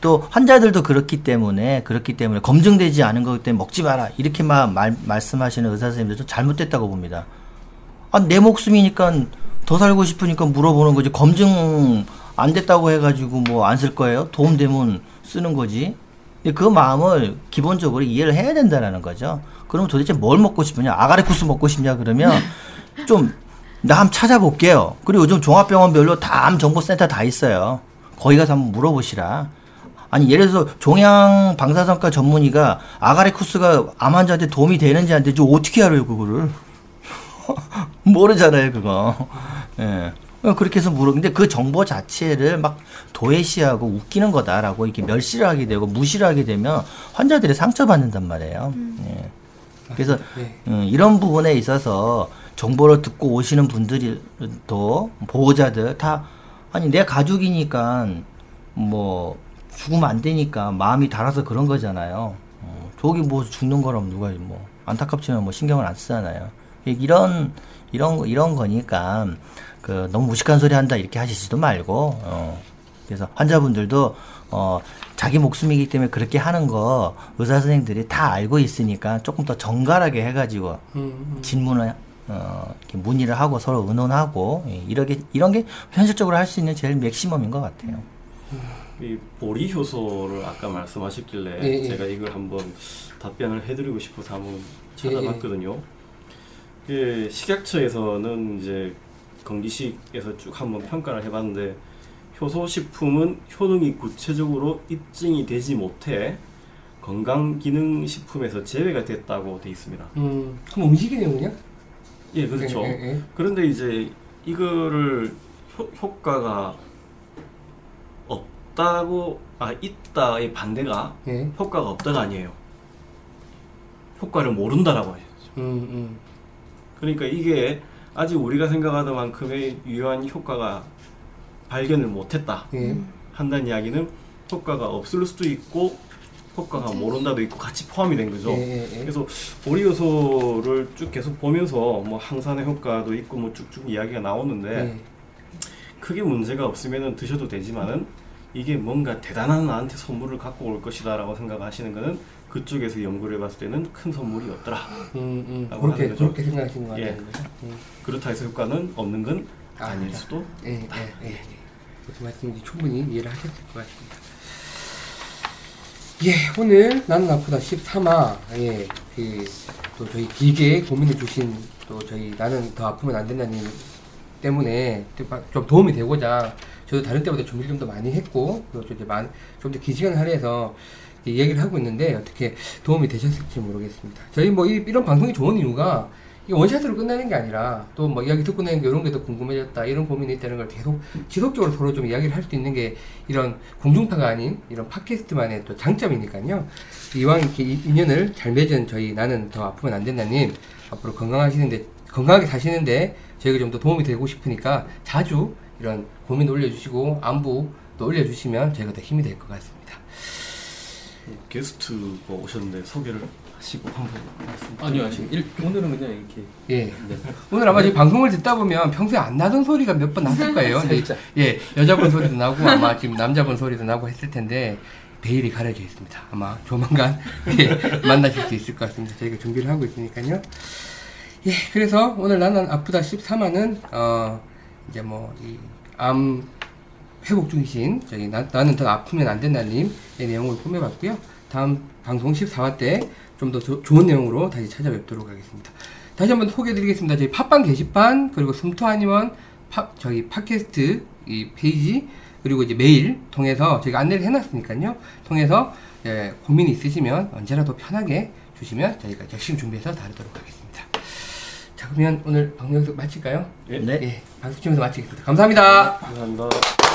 또 환자들도 그렇기 때문에 그렇기 때문에 검증되지 않은 거기 때문에 먹지 마라 이렇게만 말, 말씀하시는 의사 선생님들 좀 잘못됐다고 봅니다. 아, 내 목숨이니까 더 살고 싶으니까 물어보는 거지 검증 안 됐다고 해가지고 뭐 안 쓸 거예요? 도움 되면 쓰는 거지. 근데 그 마음을 기본적으로 이해를 해야 된다라는 거죠. 그럼 도대체 뭘 먹고 싶으냐? 아가리쿠스 먹고 싶냐? 그러면 (laughs) 좀 나 한번 찾아볼게요. 그리고 요즘 종합병원별로 다 암 정보센터 다 있어요. 거기 가서 한번 물어보시라. 아니 예를 들어서 종양 방사선과 전문의가 아가리쿠스가 암 환자한테 도움이 되는지 안 되는지 어떻게 알아요 그거를? (laughs) 모르잖아요 그거. 예. 그렇게 해서 물어. 근데 그 정보 자체를 막 도외시하고 웃기는 거다라고 이렇게 멸시를 하게 되고 무시를 하게 되면 환자들이 상처받는단 말이에요. 예. 그래서 네. 음, 이런 부분에 있어서 정보를 듣고 오시는 분들도 보호자들 다 아니 내 가족이니까 뭐 죽으면 안 되니까 마음이 달아서 그런 거잖아요. 어, 저기 뭐 죽는 거라면 누가 뭐 안타깝지만 뭐 신경을 안 쓰잖아요. 이런 이런 거- 이런 거니까 그 너무 무식한 소리 한다 이렇게 하시지도 말고 어, 그래서 환자분들도 어, 자기 목숨이기 때문에 그렇게 하는 거 의사 선생님들이 다 알고 있으니까 조금 더 정갈하게 해가지고 음, 질문을 어, 이렇게 문의를 하고 서로 의논하고 예, 이렇게 이런 게 현실적으로 할 수 있는 제일 맥시멈인 것 같아요. 이 보리 효소를 아까 말씀하셨길래 예, 예. 제가 이걸 한번 답변을 해드리고 싶어서 한번 예, 찾아봤거든요. 예, 식약처에서는 이제 건기식에서 쭉 한번 평가를 해봤는데 효소 식품은 효능이 구체적으로 입증이 되지 못해 건강기능식품에서 제외가 됐다고 돼 있습니다. 음, 그럼 음식이네요 그냥? 예, 그렇죠. 예, 예, 예. 그런데 이제 이거를 효, 효과가 없다고 아 있다의 반대가 예. 효과가 없다가 아니에요. 효과를 모른다라고 해요. 음, 음. 그러니까 이게 아직 우리가 생각하던 만큼의 유효한 효과가 발견을 못했다 예. 한다는 이야기는 효과가 없을 수도 있고 효과가 모른다도 있고 같이 포함이 된 거죠. 예, 예, 예. 그래서 보리 요소를 쭉 계속 보면서 뭐 항산의 효과도 있고 뭐 쭉쭉 이야기가 나오는데 예. 크게 문제가 없으면 드셔도 되지만은 이게 뭔가 대단한 나한테 선물을 갖고 올 것이다라고 생각하시는 거는 그쪽에서 연구를 해봤을 때는 큰 선물이었더라. 음, 음. 그렇게. 그렇게 생각하시는 것 예. 같아요. 음. 그렇다 해서 효과는 없는 건 아, 아닐 그렇다. 수도. 예, 예, 예. 예. 그 말씀인지 충분히 이해를 하셨을 것 같습니다. 예, 오늘 나는 아프다 13화, 예, 그, 또 저희 길게 고민해 주신 또 저희 나는 더 아프면 안 된다는 때문에 좀 도움이 되고자 저도 다른 때보다 준비를 좀 더 많이 했고, 그리고 좀 이제 많, 좀더 긴 시간을 할애해서 이 얘기를 하고 있는데 어떻게 도움이 되셨을지 모르겠습니다. 저희 뭐 이, 이런 방송이 좋은 이유가 이게 원샷으로 끝나는 게 아니라 또 뭐 이야기 듣고 게 이런 게 더 궁금해졌다 이런 고민이 있다는 걸 계속 지속적으로 서로 좀 이야기를 할 수 있는 게 이런 공중파가 아닌 이런 팟캐스트만의 또 장점이니까요. 이왕 이렇게 이- 인연을 잘 맺은 저희 나는 더 아프면 안 된다님 앞으로 건강하시는데 건강하게 사시는데 저희가 좀 더 도움이 되고 싶으니까 자주 이런 고민 올려주시고 안부도 올려주시면 저희가 더 힘이 될 것 같습니다. 게스트가 오셨는데 소개를 하시고 한번 말씀. 아니요, 아니요. 일, 오늘은 그냥 이렇게. 예. 네. 오늘 아마 지금 방송을 듣다 보면 평소에 안 나던 소리가 몇 번 났을 거예요. 근데 (laughs) 살짝. 예, 여자분 소리도 나고 아마 지금 남자분 소리도 나고 했을 텐데 베일이 가려져 있습니다. 아마 조만간 예, (laughs) 만나실 수 있을 것 같습니다. 저희가 준비를 하고 있으니까요. 예, 그래서 오늘 나는 아프다 13화는 어 이제 뭐 이 암 회복 중이신 저희 나, 나는 더 아프면 안 된다님의 내용을 꾸며봤고요. 다음 방송 14화 때 좀 더 좋은 내용으로 다시 찾아뵙도록 하겠습니다. 다시 한번 소개해드리겠습니다. 저희 팟빵 게시판 그리고 숨토 팟 저희 팟캐스트 이 페이지 그리고 이제 메일 통해서 저희가 안내를 해놨으니까요. 통해서 예, 고민이 있으시면 언제라도 편하게 주시면 저희가 열심히 준비해서 다루도록 하겠습니다. 자 그러면 오늘 방송 여기서 마칠까요? 예. 네. 예, 박수 치면서 마치겠습니다. 감사합니다. 감사합니다.